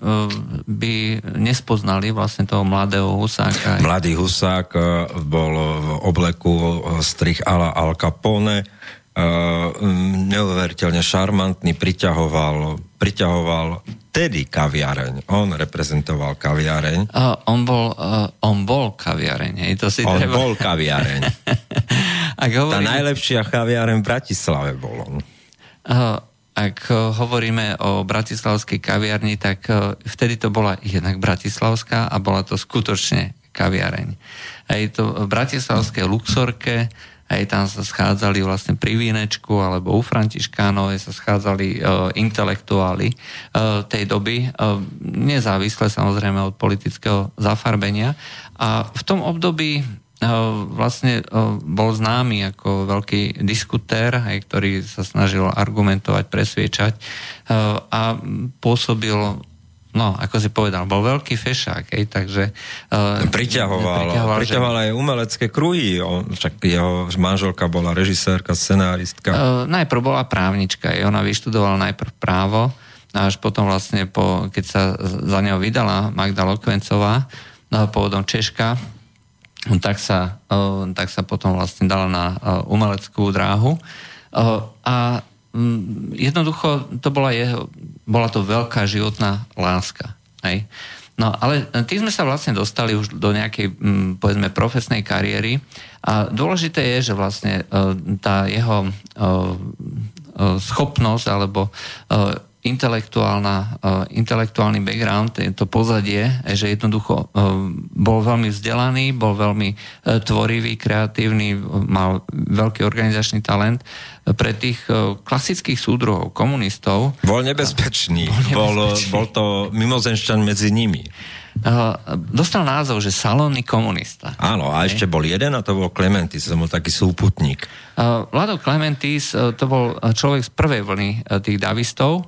by nespoznali vlastne toho mladého Husáka. Mladý Husák bol v obleku strich ala Al Capone, neuveriteľne šarmantný, priťahoval, priťahoval tedy kaviareň. On reprezentoval kaviareň. Uh, on, bol, uh, on bol kaviareň. Hej, to si on treba... bol kaviareň. Ak hovorím... Tá najlepšia kaviareň v Bratislave bol on. Uh, ak hovoríme o bratislavskej kaviarni, tak vtedy to bola jednak bratislavská a bola to skutočne kaviareň. Aj to v bratislavskej Luxorke aj tam sa schádzali vlastne pri Vínečku alebo u Františkánov sa schádzali uh, intelektuáli uh, tej doby, uh, nezávisle samozrejme od politického zafarbenia. A v tom období vlastne bol známy ako veľký diskutér, aj, ktorý sa snažil argumentovať, presviečať a pôsobil no, ako si povedal, bol veľký fešák, hej, takže... Uh, priťahoval, priťahoval, priťahoval že... aj umelecké kruhy, on, však jeho manželka bola režisérka, scenáristka. Uh, najprv bola právnička, hej, ona vyštudovala najprv právo, až potom vlastne, po, keď sa za neho vydala Magda Lokvencová, no, pôvodom Češka, tak sa, uh, tak sa potom vlastne dala na uh, umeleckú dráhu. Uh, a um, jednoducho to bola jeho bola to veľká životná láska. Hej? No ale tým sme sa vlastne dostali už do nejakej, mm, povedzme, profesnej kariéry a dôležité je, že vlastne tá jeho schopnosť alebo intelektuálna, uh, intelektuálny background, to pozadie, že jednoducho uh, bol veľmi vzdelaný, bol veľmi tvorivý, kreatívny, mal veľký organizačný talent. Pre tých klasických súdruhov, komunistov... Bol nebezpečný. Bol, nebezpečný. bol, bol to mimozenšťan medzi nimi. Dostal názov, že salónny komunista. Áno, a ešte bol jeden a to bol Clementis, to bol taký súputník. Vlado Clementis, to bol človek z prvej vlny tých davistov,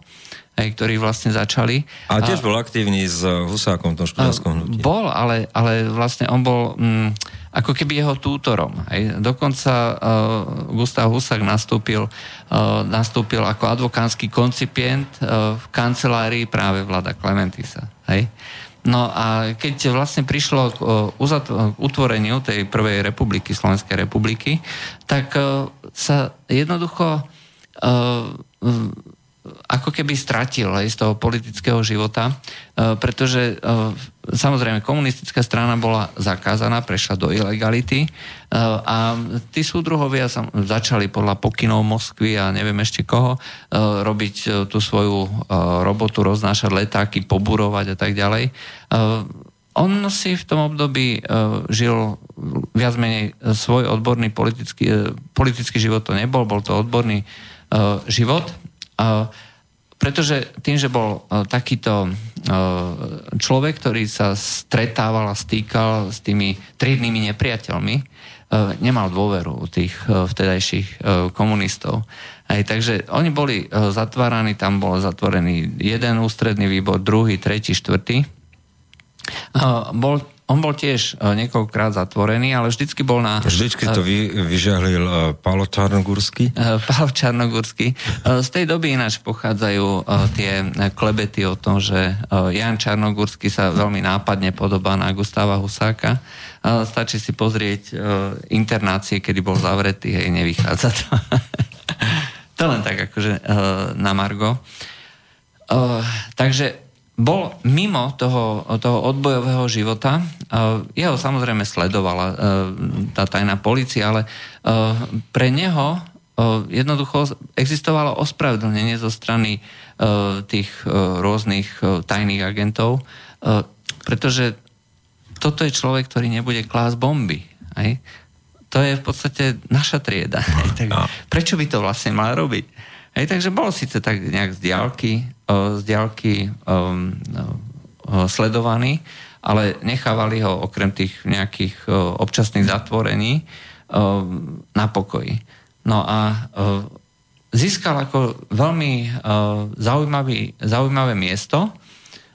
hej, ktorí vlastne začali. A tiež bol aktívny s Husákom v tom študentskom hnutí. Bol, ale, ale vlastne on bol mm, ako keby jeho tútorom. Hej. Dokonca uh, Gustav Husák nastúpil, uh, nastúpil ako advokánsky koncipient uh, v kancelárii práve Vlada Klementisa. Hej. No a keď vlastne prišlo k o, uzat- k utvoreniu tej prvej republiky, Slovenskej republiky, tak sa jednoducho ako keby stratil aj z toho politického života, e, pretože e, samozrejme komunistická strana bola zakázaná, prešla do ilegality e, a tí súdruhovia sa začali podľa pokynov Moskvy a neviem ešte koho robiť tú svoju robotu, roznášať letáky, poburovať a tak ďalej. On si v tom období žil viac menej svoj odborný politický, politický život to nebol, bol to odborný život pretože tým, že bol uh, takýto uh, človek, ktorý sa stretával a stýkal s tými triednými nepriateľmi, uh, nemal dôveru u tých vtedajších komunistov. Aj, takže oni boli zatváraní, tam bol zatvorený jeden ústredný výbor, druhý, tretí, štvrtý. Bol on bol tiež uh, niekoľkokrát zatvorený, ale vždycky bol na... Vždycky to vy, vyžahlil Pálo Čarnogórsky? Uh, Pálo Čarnogórsky. Uh, z tej doby ináč pochádzajú tie klebety o tom, že Jan Čarnogórsky sa veľmi nápadne podobá na Gustáva Husáka. Stačí si pozrieť internácie, kedy bol zavretý, hej, nevychádza to. to len tak akože na Margo. Takže bol mimo toho, toho odbojového života. Jeho samozrejme sledovala e, tá tajná policia, ale e, pre neho e, jednoducho existovalo ospravedlnenie zo strany tých rôznych tajných agentov, pretože toto je človek, ktorý nebude klásť bomby. Aj? To je v podstate naša trieda. Aj? Tak prečo by to vlastne mal robiť? Hej, takže bol síce tak nejak z diálky, z diálky um, sledovaný, ale nechávali ho okrem tých nejakých občasných zatvorení na pokoji. No a získal ako veľmi zaujímavý, zaujímavé miesto.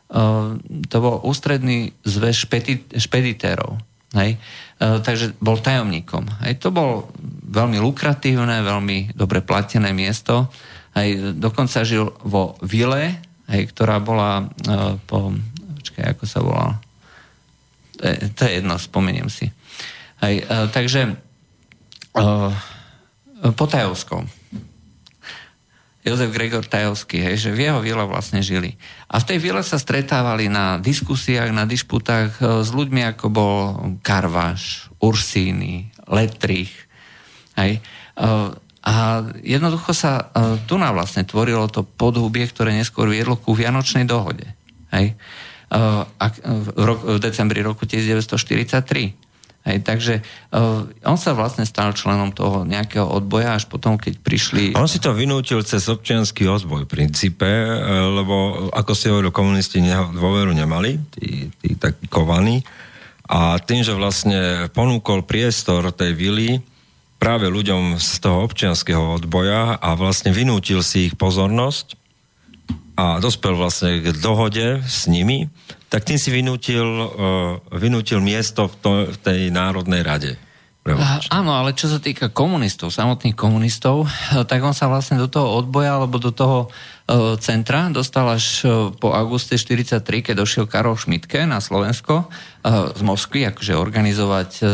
To bol ústredný zväz špedi, špeditérov. Hej? Takže bol tajomníkom. Hej? To bol veľmi lukratívne, veľmi dobre platené miesto aj dokonca žil vo vile, aj, ktorá bola uh, po... Počkaj, ako sa volá? To je, to je jedno, spomeniem si. Aj, uh, takže uh, po Tajovskom. Jozef Gregor Tajovský, hej, že v jeho vile vlastne žili. A v tej vile sa stretávali na diskusiách, na disputách s ľuďmi, ako bol Karvaš, Ursíny, Letrich. Hej. A jednoducho sa uh, tu na vlastne tvorilo to podhubie, ktoré neskôr viedlo ku Vianočnej dohode. Hej? Uh, a, v, roku, v decembri roku 1943. Hej, takže uh, on sa vlastne stal členom toho nejakého odboja, až potom, keď prišli... On si to vynútil cez občianský odboj v princípe, lebo ako si hovoril, komunisti dôveru nemali, tí, tí takí kovaní. A tým, že vlastne ponúkol priestor tej vily, práve ľuďom z toho občianského odboja a vlastne vynútil si ich pozornosť a dospel vlastne k dohode s nimi, tak tým si vynútil, uh, vynútil miesto v, to, v tej Národnej rade. A, áno, ale čo sa týka komunistov, samotných komunistov, tak on sa vlastne do toho odboja alebo do toho centra dostal až uh, po auguste 43, keď došiel Karol Šmitke na Slovensko z Moskvy, akože organizovať e,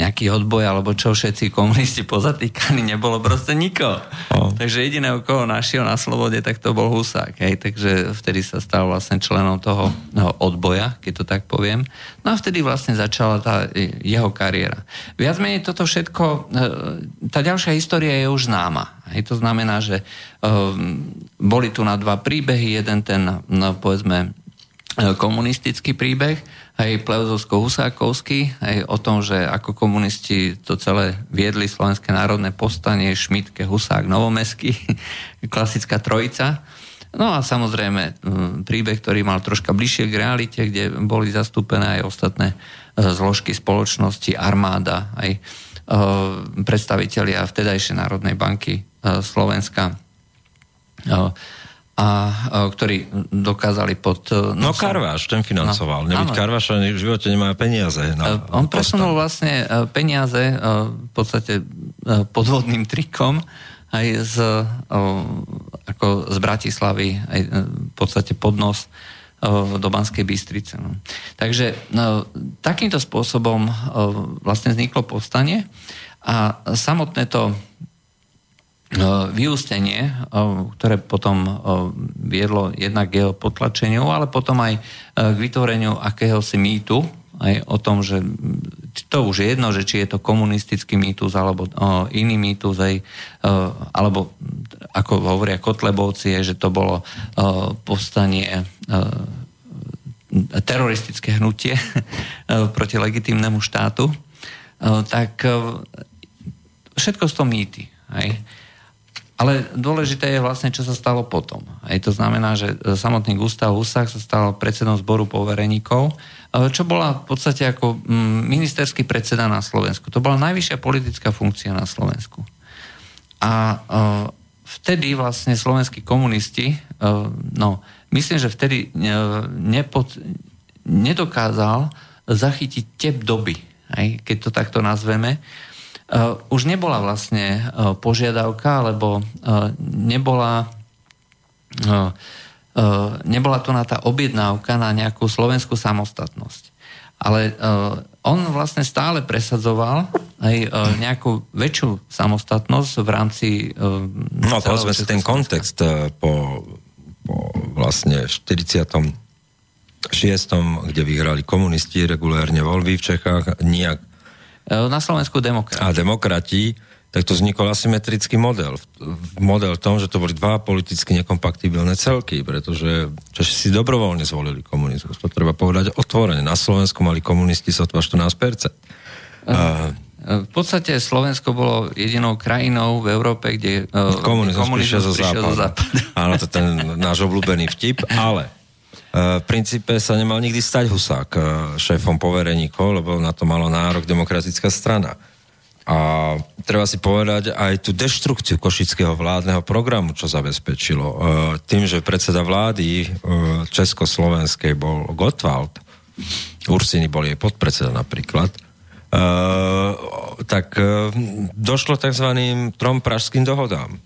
nejaký odboj, alebo čo všetci komunisti pozatýkaní, nebolo proste nikoho. Oh. Takže jediného, koho našiel na slobode, tak to bol Husák. Hej? Takže vtedy sa stal vlastne členom toho no, odboja, keď to tak poviem. No a vtedy vlastne začala tá jeho kariéra. Viac menej toto všetko, e, tá ďalšia história je už známa. Hej? To znamená, že um, boli tu na dva príbehy. Jeden ten, no, povedzme, komunistický príbeh, aj Pleuzovsko-Husákovský, aj o tom, že ako komunisti to celé viedli Slovenské národné povstanie, Šmitke, Husák, Novomesky, klasická trojica. No a samozrejme príbeh, ktorý mal troška bližšie k realite, kde boli zastúpené aj ostatné e, zložky spoločnosti, armáda, aj e, predstavitelia vtedajšej Národnej banky e, Slovenska a, ktorí dokázali pod... Nosom... No Karváš, ten financoval. No, Nebyť Karváša v živote nemá peniaze. Na, On presunul vlastne peniaze v podstate podvodným trikom aj z, ako z Bratislavy aj v podstate podnos do Banskej Bystrice. No. Takže no, takýmto spôsobom vlastne vzniklo povstanie a samotné to vyústenie, ktoré potom viedlo jednak k jeho potlačeniu, ale potom aj k vytvoreniu akéhosi mýtu, aj o tom, že to už je jedno, že či je to komunistický mýtus alebo o, iný mýtus, aj, o, alebo ako hovoria Kotlebovci, je, že to bolo o, povstanie o, teroristické hnutie proti legitimnému štátu, tak všetko z toho mýty. Aj. Ale dôležité je vlastne, čo sa stalo potom. Aj to znamená, že samotný Gustav Husák sa stal predsedom zboru povereníkov, čo bola v podstate ako mm, ministerský predseda na Slovensku. To bola najvyššia politická funkcia na Slovensku. A vtedy vlastne slovenskí komunisti, no, myslím, že vtedy nepod, nedokázal zachytiť tep doby, aj, keď to takto nazveme, už nebola vlastne uh, požiadavka, alebo uh, nebola nebola tu na tá objednávka na nejakú slovenskú samostatnosť. Ale on vlastne stále presadzoval aj nejakú väčšiu samostatnosť v rámci... No povedzme si ten kontext po, po vlastne 46. kde vyhrali komunisti regulérne voľby v Čechách, nijak na Slovensku demokrati. A demokrati tak to vznikol asymetrický model. Model v tom, že to boli dva politicky nekompatibilné celky, pretože Češi si dobrovoľne zvolili komunizmus. To treba povedať otvorene. Na Slovensku mali komunisti sotva 14%. Uh, v podstate Slovensko bolo jedinou krajinou v Európe, kde komunizmus, komunizmus prišiel. Zo západu. Áno, to je ten náš obľúbený vtip, ale v princípe sa nemal nikdy stať Husák šéfom povereníkov, lebo na to malo nárok demokratická strana. A treba si povedať aj tú deštrukciu košického vládneho programu, čo zabezpečilo. E, tým, že predseda vlády Československej bol Gottwald, Ursini bol jej podpredseda napríklad, tak došlo tzv. trom pražským dohodám.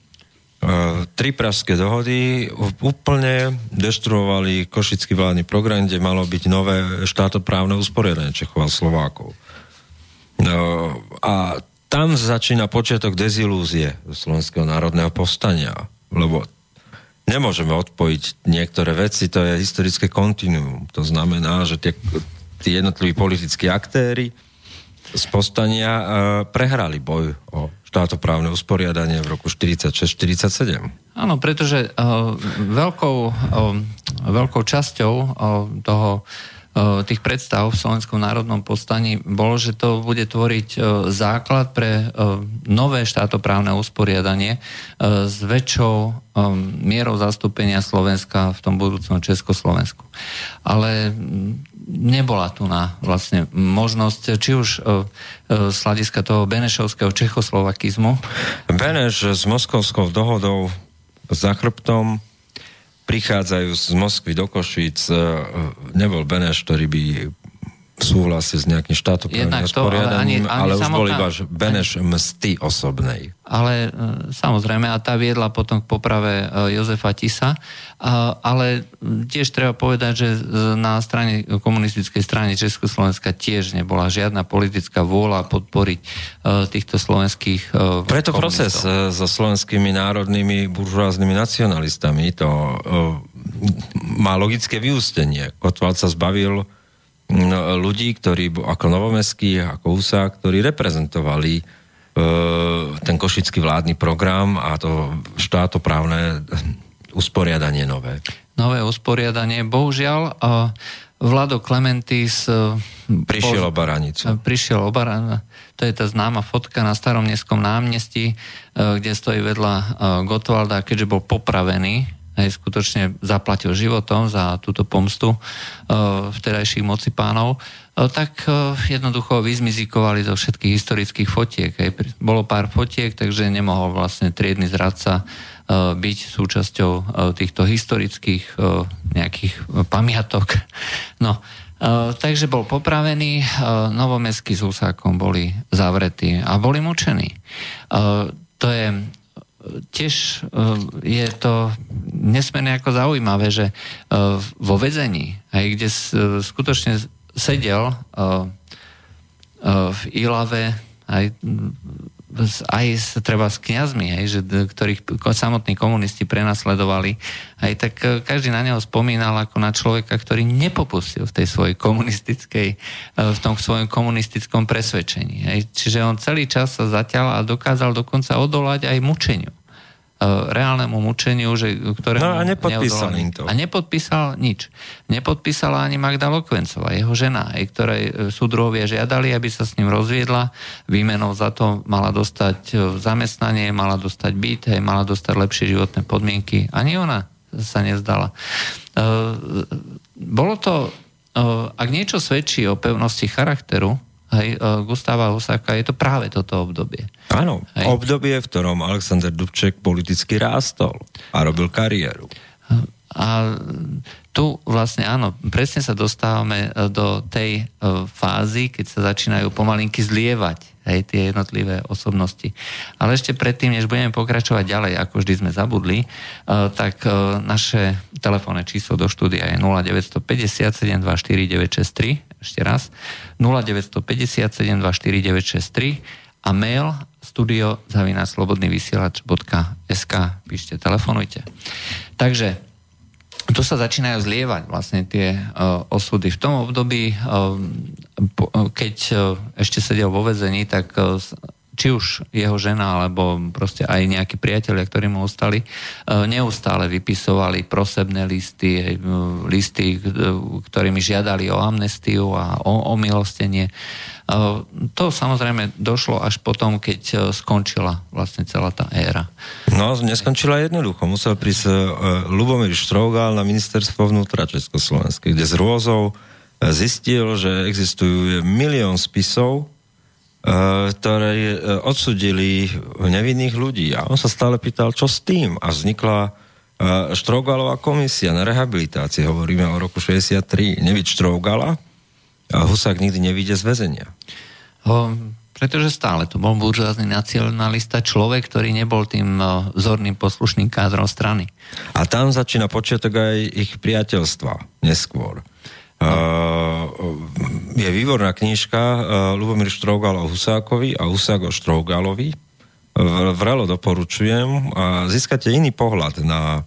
Tri pražské dohody úplne deštruovali košický vládny program, kde malo byť nové štátoprávne usporiadanie Čechov a Slovákov. No, a tam začína počiatok dezilúzie Slovenského národného povstania, lebo nemôžeme odpojiť niektoré veci, to je historické kontinuum. To znamená, že tie, tí jednotliví politickí aktéry z povstania e, prehrali boj o štátoprávne usporiadanie v roku 46-47. Áno, pretože e, veľkou, e, veľkou časťou e, toho tých predstav v Slovenskom národnom povstaní bolo, že to bude tvoriť základ pre nové štátoprávne usporiadanie s väčšou mierou zastúpenia Slovenska v tom budúcom Československu. Ale nebola tu na vlastne možnosť, či už z hľadiska toho benešovského čechoslovakizmu. Beneš s moskovskou dohodou za chrbtom prichádzajú z Moskvy do Košíc, e, nebol Beneš, ktorý by súhlasil s nejakým štátoprávnym usporiadaním, ale, ani, ani ale samotná... už bol iba Beneš msty osobnej. Ale e, samozrejme, a tá viedla potom k poprave e, Jozefa Tisa, a, ale tiež treba povedať, že na strane komunistickej strane Československa tiež nebola žiadna politická vôľa podporiť týchto slovenských Preto komunistov. proces so slovenskými národnými buržoáznymi nacionalistami to má logické vyústenie. Kotval sa zbavil ľudí, ktorí ako novomestskí, ako USA, ktorí reprezentovali e, ten košický vládny program a to štátoprávne usporiadanie nové. Nové usporiadanie. Bohužiaľ, Vlado Klementis e, prišiel o Baranicu. Prišiel o Baranicu. To je tá známa fotka na starom mestskom námestí, e, kde stojí vedľa e, Gotwalda, keďže bol popravený hej, skutočne zaplatil životom za túto pomstu uh, vtedajších moci pánov, uh, tak uh, jednoducho vyzmizikovali zo všetkých historických fotiek. Hej. Bolo pár fotiek, takže nemohol vlastne triedny zradca uh, byť súčasťou uh, týchto historických uh, nejakých pamiatok. No, Uh, takže bol popravený, uh, novomestský s Husákom boli zavretí a boli mučení. Uh, to je tiež je to nesmierne ako zaujímavé, že uh, vo vezení, aj kde uh, skutočne sedel v Ilave aj aj s, treba s kniazmi, hej, že, ktorých samotní komunisti prenasledovali, aj tak e, každý na neho spomínal ako na človeka, ktorý nepopustil v tej svojej komunistickej, e, v tom svojom komunistickom presvedčení. Hej. Čiže on celý čas sa zatiaľ a dokázal dokonca odolať aj mučeniu. E, reálnemu mučeniu, že, ktoré No a nepodpísal im to. A nepodpísal nič. Nepodpísala ani Magda Lokvencová, jeho žena, aj ktorej e, súdruhovia žiadali, aby sa s ním rozviedla. Výmenou za to mala dostať e, zamestnanie, mala dostať byt, hej, mala dostať lepšie životné podmienky. Ani ona sa nezdala. Bolo to, ak niečo svedčí o pevnosti charakteru, hej, Gustáva Husáka, je to práve toto obdobie. Áno, hej. obdobie, v ktorom Alexander Dubček politicky rástol a robil kariéru. A tu vlastne áno, presne sa dostávame e, do tej e, fázy, keď sa začínajú pomalinky zlievať hej, tie jednotlivé osobnosti. Ale ešte predtým, než budeme pokračovať ďalej, ako vždy sme zabudli, e, tak naše telefónne číslo do štúdia je 0950 724 963, ešte raz, 0950 724 a mail studio zavinaslobodnyvysielač.sk píšte, telefonujte. Takže tu sa začínajú zlievať vlastne tie uh, osudy. V tom období, uh, po, uh, keď uh, ešte sedel vo vezení, tak uh, či už jeho žena, alebo proste aj nejakí priatelia, ktorí mu ostali, neustále vypisovali prosebné listy, listy, ktorými žiadali o amnestiu a o, o milostenie. To samozrejme došlo až potom, keď skončila vlastne celá tá éra. No, neskončila jednoducho. Musel prísť Lubomír Štrougal na ministerstvo vnútra Československej, kde z rôzov zistil, že existujú milión spisov, ktoré eh, odsudili nevinných ľudí. A on sa stále pýtal, čo s tým? A vznikla eh, Štrougalová komisia na rehabilitácii. Hovoríme o roku 63. Neviť Štrougala a Husák nikdy nevíde z väzenia. Ho, pretože stále to bol buržoázny nacionalista, človek, ktorý nebol tým vzorným poslušným kádrom strany. A tam začína počiatok aj ich priateľstva neskôr. Uh, je výborná knižka uh, Lubomír Štrougal o Husákovi a Husák o Štrougalovi. Vrelo doporučujem a získate iný pohľad na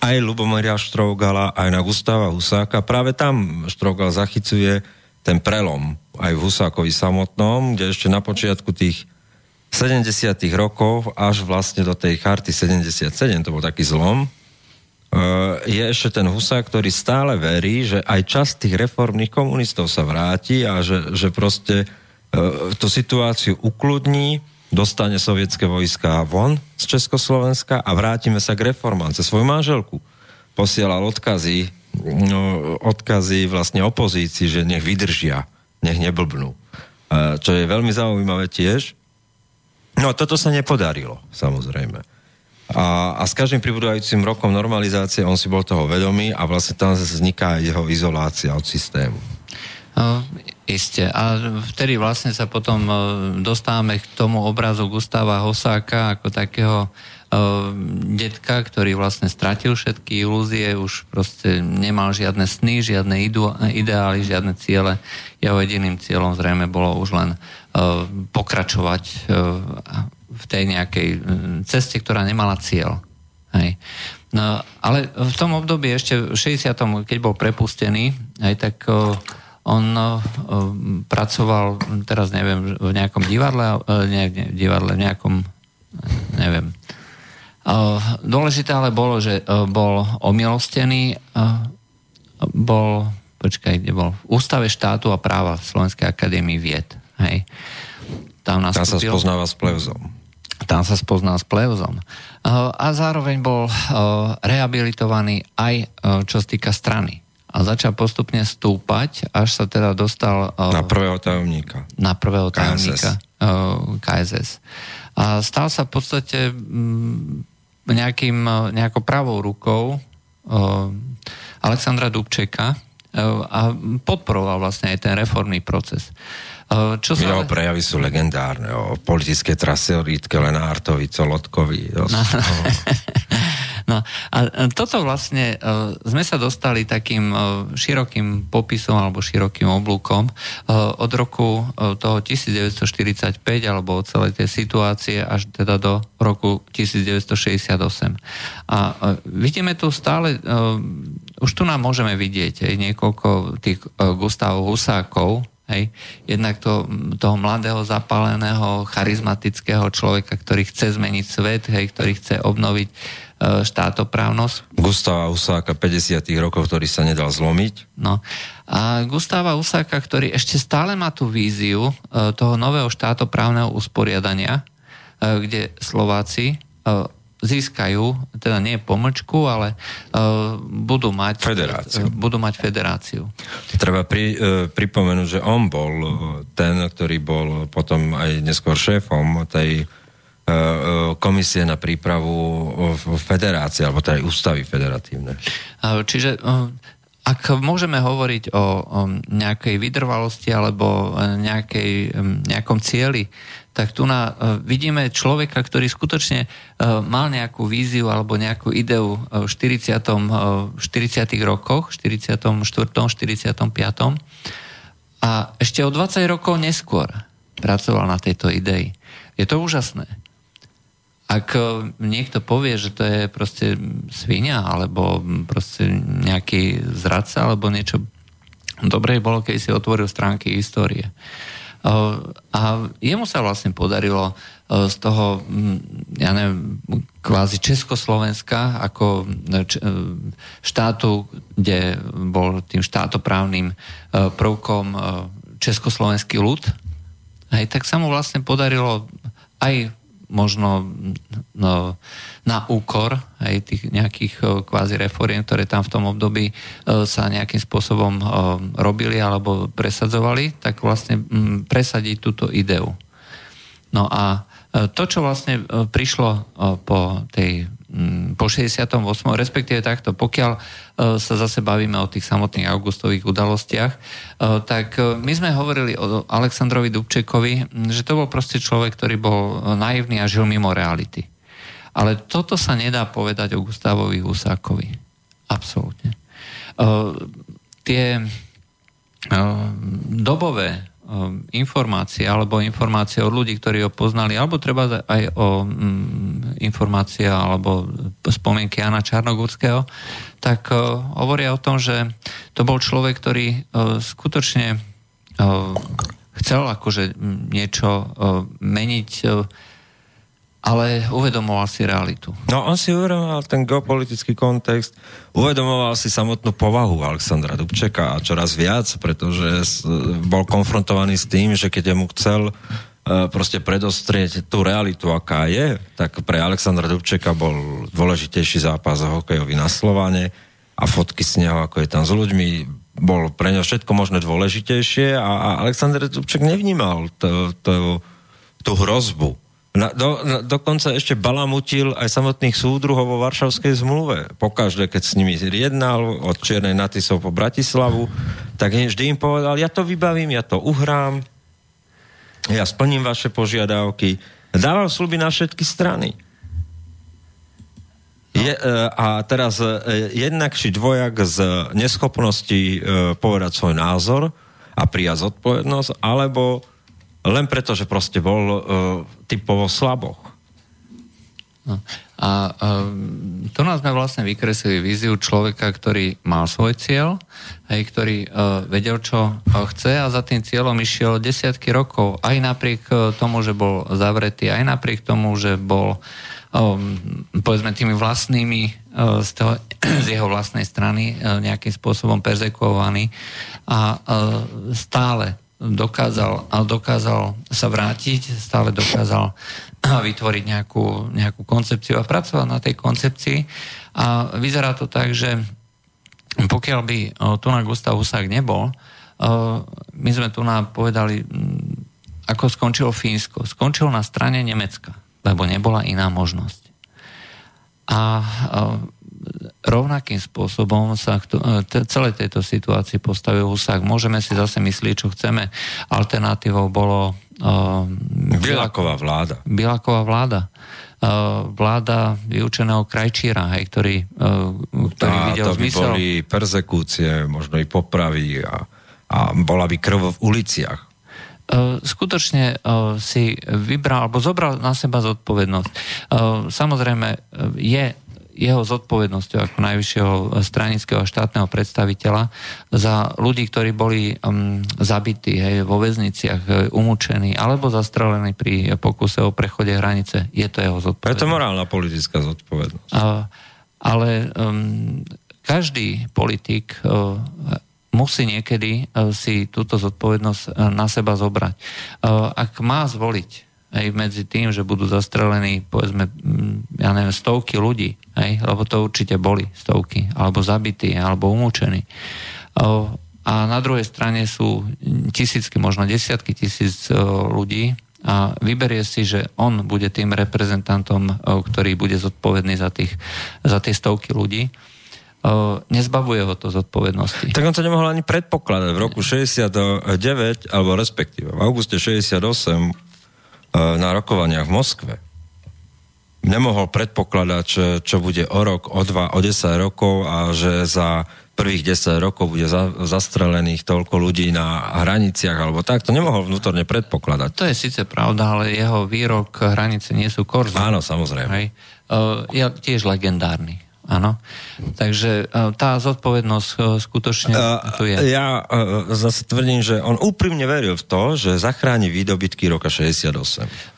aj Lubomíra Štrougala, aj na Gustava Husáka. Práve tam Štrougal zachycuje ten prelom aj v Husákovi samotnom, kde ešte na počiatku tých 70 rokov až vlastne do tej charty 77, to bol taký zlom, je ešte ten Husák, ktorý stále verí, že aj časť tých reformných komunistov sa vráti a že, že proste tú situáciu ukludní, dostane sovietské vojska von z Československa a vrátime sa k reformám. Cez svoju manželku posielal odkazy, no, odkazy vlastne opozícii, že nech vydržia, nech neblbnú. Čo je veľmi zaujímavé tiež. No a toto sa nepodarilo, samozrejme. A, a s každým pribudujúcim rokom normalizácie on si bol toho vedomý a vlastne tam vzniká jeho izolácia od systému. Uh, Isté. A vtedy vlastne sa potom uh, dostávame k tomu obrazu Gustava Hosáka ako takého uh, detka, ktorý vlastne stratil všetky ilúzie, už proste nemal žiadne sny, žiadne ideály, žiadne ciele. Jeho jediným cieľom zrejme bolo už len uh, pokračovať uh, v tej nejakej mm, ceste, ktorá nemala cieľ. Hej. No, ale v tom období ešte v 60. keď bol prepustený, aj tak o, on o, pracoval, teraz neviem, v nejakom divadle, nie, nie, divadle, v nejakom, neviem. O, dôležité ale bolo, že o, bol omilostený, o, bol, počkaj, kde bol, v Ústave štátu a práva v Slovenskej akadémii vied. Hej. Tam, Tam sa spoznáva s plevzom tam sa spoznal s Pleuzom. A zároveň bol rehabilitovaný aj čo sa týka strany. A začal postupne stúpať, až sa teda dostal... Na prvého tajomníka. Na prvého tajomníka KSS. KSS. A stal sa v podstate nejakým, nejakou pravou rukou Alexandra Dubčeka a podporoval vlastne aj ten reformný proces. Čo sa... Jeho prejavy sú legendárne o politické trase o Rítke Lenártovi, Colotkovi. No. no. A toto vlastne, sme sa dostali takým širokým popisom alebo širokým oblúkom od roku toho 1945 alebo od celej tej situácie až teda do roku 1968. A vidíme tu stále, už tu nám môžeme vidieť aj niekoľko tých Gustavov Husákov, Hej. Jednak to, toho mladého, zapáleného, charizmatického človeka, ktorý chce zmeniť svet, hej, ktorý chce obnoviť e, štátoprávnosť. Gustava Husáka 50 rokov, ktorý sa nedal zlomiť. No. A Gustava Husáka, ktorý ešte stále má tú víziu e, toho nového štátoprávneho usporiadania, e, kde Slováci e, získajú, teda nie pomlčku, ale uh, budú, mať, federáciu. budú mať federáciu. Treba pri, uh, pripomenúť, že on bol ten, ktorý bol potom aj neskôr šéfom tej komisie na prípravu federácie, alebo tej ústavy federatívne. Čiže ak môžeme hovoriť o, o nejakej vytrvalosti alebo nejakej, nejakom cieli, tak tu na, uh, vidíme človeka, ktorý skutočne uh, mal nejakú víziu alebo nejakú ideu v 40. Uh, 40. rokoch, 44. 45. A ešte o 20 rokov neskôr pracoval na tejto idei. Je to úžasné. Ak niekto povie, že to je proste svinia, alebo proste nejaký zradca, alebo niečo, dobre bolo, keď si otvoril stránky histórie. A jemu sa vlastne podarilo z toho, ja neviem, kvázi Československa ako štátu, kde bol tým štátoprávnym prvkom československý ľud, aj tak sa mu vlastne podarilo aj možno no, na úkor aj tých nejakých e, kvázi reforiem, ktoré tam v tom období e, sa nejakým spôsobom e, robili alebo presadzovali, tak vlastne presadiť túto ideu. No a to, čo vlastne prišlo po tej po 68. respektíve takto, pokiaľ sa zase bavíme o tých samotných augustových udalostiach, tak my sme hovorili o Aleksandrovi Dubčekovi, že to bol proste človek, ktorý bol naivný a žil mimo reality. Ale toto sa nedá povedať o Gustavovi Husákovi. Absolútne. Tie dobové informácie alebo informácie od ľudí, ktorí ho poznali, alebo treba aj o um, informácie alebo spomienky Jana Čarnogurského, tak uh, hovoria o tom, že to bol človek, ktorý uh, skutočne uh, chcel akože niečo uh, meniť uh, ale uvedomoval si realitu. No on si uvedomoval ten geopolitický kontext, uvedomoval si samotnú povahu Alexandra Dubčeka a čoraz viac, pretože bol konfrontovaný s tým, že keď mu chcel e, proste predostrieť tú realitu, aká je, tak pre Alexandra Dubčeka bol dôležitejší zápas hokejový na Slovane a fotky z neho, ako je tam s ľuďmi, bol pre ňo všetko možné dôležitejšie a, a Alexander Dubček nevnímal tú hrozbu na, do, na, dokonca ešte balamutil aj samotných súdruhov vo Varšavskej zmluve. Pokaždé, keď s nimi jednal od Čiernej Natisov po Bratislavu, tak vždy im povedal, ja to vybavím, ja to uhrám, ja splním vaše požiadavky. Dával sluby na všetky strany. Je, e, a teraz e, jednak či dvojak z neschopnosti e, povedať svoj názor a prijať zodpovednosť, alebo len preto, že proste bol uh, typovo slaboch. No. A uh, to nás sme vlastne vykreslili víziu človeka, ktorý mal svoj cieľ, aj ktorý uh, vedel, čo chce a za tým cieľom išiel desiatky rokov, aj napriek tomu, že bol zavretý, aj napriek tomu, že bol um, povedzme tými vlastnými z, toho, z jeho vlastnej strany nejakým spôsobom perzekovaný a stále dokázal, dokázal sa vrátiť, stále dokázal vytvoriť nejakú, nejakú koncepciu a pracovať na tej koncepcii. A vyzerá to tak, že pokiaľ by tu na Gustav Husák nebol, my sme tu nám povedali, ako skončilo Fínsko. Skončilo na strane Nemecka, lebo nebola iná možnosť. A rovnakým spôsobom sa k e, celej tejto situácii postavil Husák. Môžeme si zase myslieť, čo chceme. Alternatívou bolo... Uh, Bielaková vláda. Bielaková vláda. vláda vyučeného krajčíra, hej, ktorý, uh, ktorý a videl to by zmysel. boli perzekúcie, možno i popravy a, a bola by krv v uliciach. Uh, skutočne uh, si vybral, alebo zobral na seba zodpovednosť. Uh, samozrejme, uh, je jeho zodpovednosťou ako najvyššieho stranického a štátneho predstaviteľa za ľudí, ktorí boli um, zabití hej, vo väzniciach, e, umúčení alebo zastrelení pri pokuse o prechode hranice. Je to jeho Je to zodpovednosť. morálna politická zodpovednosť. Uh, ale um, každý politik uh, musí niekedy uh, si túto zodpovednosť uh, na seba zobrať. Uh, ak má zvoliť aj medzi tým, že budú zastrelení povedzme, mm, ja neviem, stovky ľudí, hej, lebo to určite boli stovky, alebo zabití, alebo umúčení. A na druhej strane sú tisícky, možno desiatky tisíc ľudí, a vyberie si, že on bude tým reprezentantom, ktorý bude zodpovedný za, tých, za tie stovky ľudí, nezbavuje ho to zodpovednosti. Tak on to nemohol ani predpokladať. V roku 69, alebo respektíve v auguste 68 e, na rokovaniach v Moskve nemohol predpokladať, čo, čo bude o rok, o dva, o 10 rokov a že za prvých 10 rokov bude za, zastrelených toľko ľudí na hraniciach alebo tak. To nemohol vnútorne predpokladať. To je síce pravda, ale jeho výrok hranice nie sú korzy. Áno, samozrejme. Hej. Uh, je tiež legendárny. Áno. Takže uh, tá zodpovednosť uh, skutočne tu je. Ja zase tvrdím, že on úprimne veril v to, že zachráni výdobytky roka 68.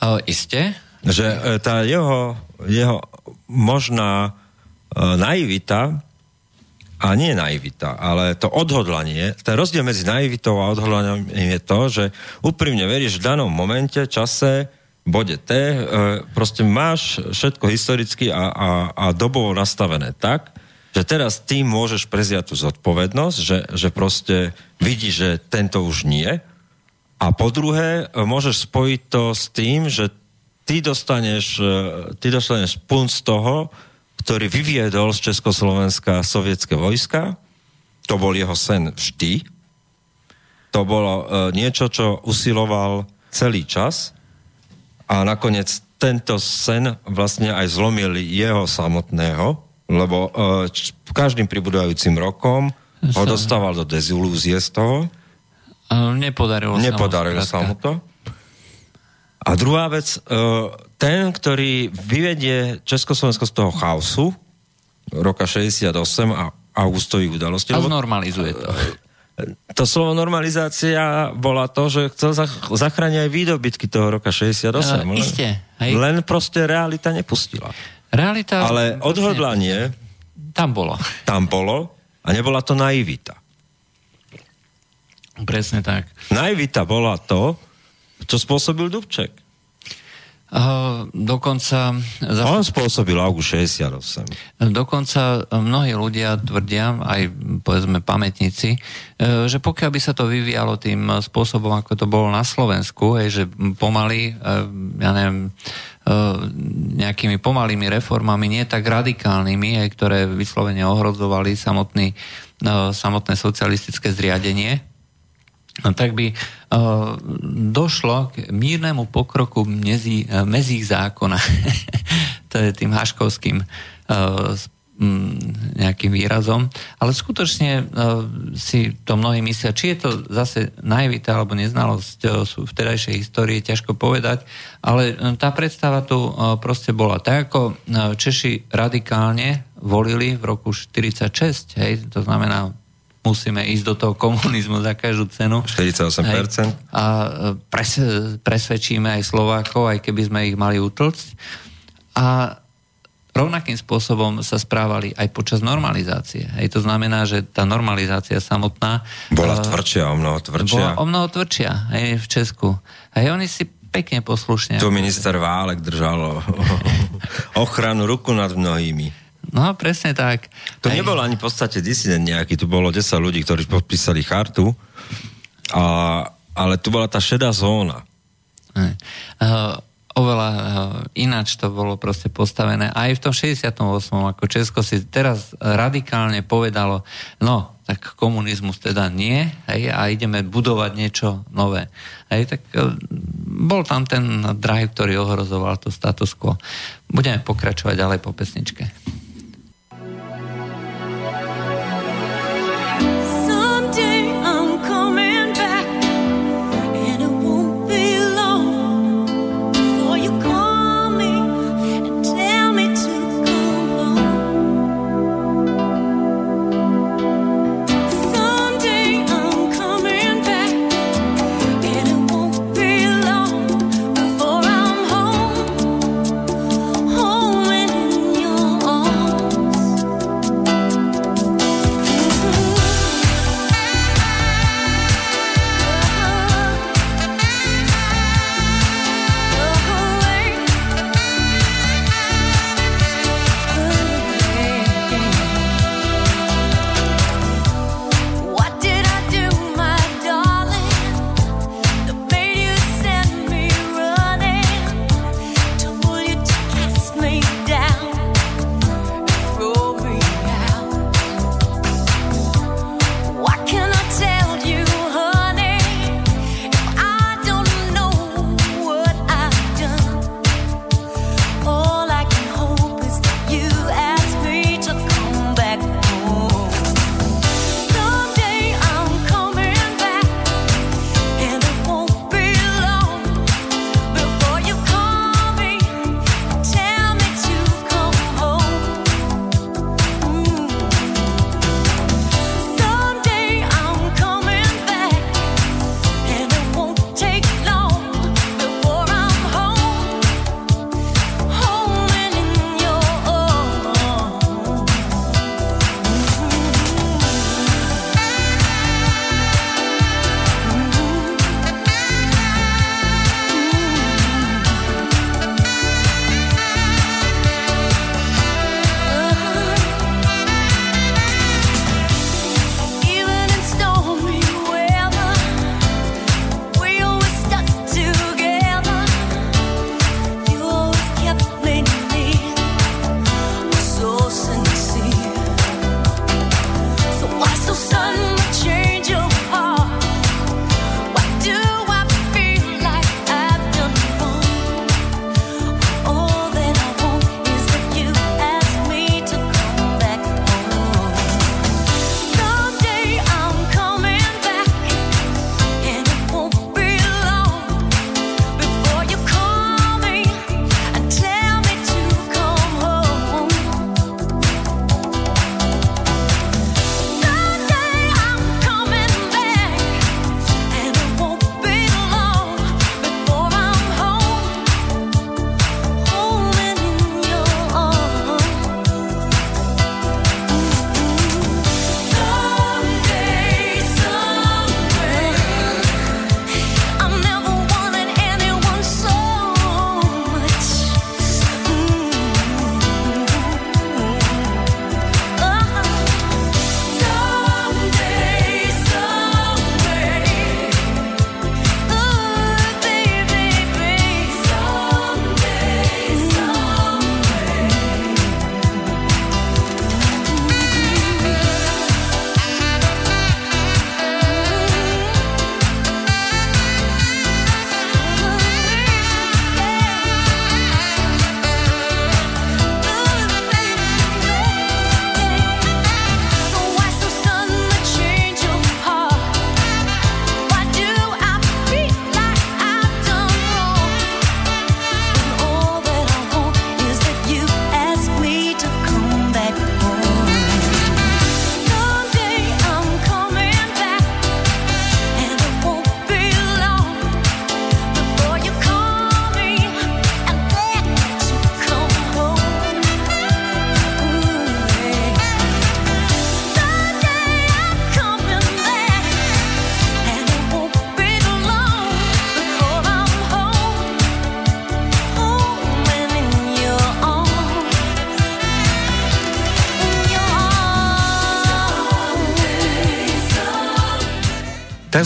Uh, isté. Že tá jeho, jeho možná naivita a nie naivita, ale to odhodlanie, ten rozdiel medzi naivitou a odhodlaním je to, že úprimne veríš v danom momente, čase, bode T, e, proste máš všetko historicky a, a, a dobovo nastavené tak, že teraz ty môžeš preziať tú zodpovednosť, že, že proste vidíš, že tento už nie. A po druhé, e, môžeš spojiť to s tým, že ty dostaneš, e, ty dostaneš punt z toho, ktorý vyviedol z Československa sovietské vojska. To bol jeho sen vždy. To bolo e, niečo, čo usiloval celý čas a nakoniec tento sen vlastne aj zlomil jeho samotného, lebo e, každým pribudajúcim rokom ho dostával do dezilúzie z toho. Nepodarilo, Nepodarilo sa mu to. A druhá vec, e, ten, ktorý vyvedie Československo z toho chaosu roka 68 a augustových udalostí, A znormalizuje to. To slovo normalizácia bola to, že chcel zach- zachrániť aj výdobytky toho roka 68. Uh, len, iste, hej. len proste realita nepustila. Realita... Ale odhodlanie Tam bolo. tam bolo a nebola to naivita. Presne tak. Naivita bola to, čo spôsobil Dubček. Uh, dokonca... Za... On spôsobil august 68. Dokonca mnohí ľudia tvrdia, aj povedzme pamätníci, e, že pokiaľ by sa to vyvíjalo tým spôsobom, ako to bolo na Slovensku, hej, že pomaly, e, ja neviem, e, nejakými pomalými reformami, nie tak radikálnymi, hej, ktoré vyslovene ohrozovali samotný, samotné socialistické zriadenie, tak by uh, došlo k mírnemu pokroku mezí, mezí zákona. to je tým haškovským uh, mm, nejakým výrazom. Ale skutočne si to mnohí myslia, či je to zase naivita alebo neznalosť sú v terajšej histórii, ťažko povedať, ale tá predstava tu proste bola. Tak ako Češi radikálne volili v roku 46, hej, to znamená musíme ísť do toho komunizmu za každú cenu. 48%. Hej. A e, pres, presvedčíme aj Slovákov, aj keby sme ich mali utlcť. A rovnakým spôsobom sa správali aj počas normalizácie. Hej, to znamená, že tá normalizácia samotná... Bola e, tvrdšia, o mnoho tvrdšia. Bola o mnoho tvrdšia hej, v Česku. Hej, oni si pekne poslušne... Tu minister Válek držal ochranu ruku nad mnohými. No, presne tak. To Hej. nebol ani v podstate disident nejaký, tu bolo 10 ľudí, ktorí podpísali chartu, a, ale tu bola tá šedá zóna. Hej. Uh, oveľa uh, ináč to bolo proste postavené. Aj v tom 68. ako Česko si teraz radikálne povedalo, no, tak komunizmus teda nie, hej, a ideme budovať niečo nové. Hej, tak e, bol tam ten drive, ktorý ohrozoval to status quo. Budeme pokračovať ďalej po pesničke.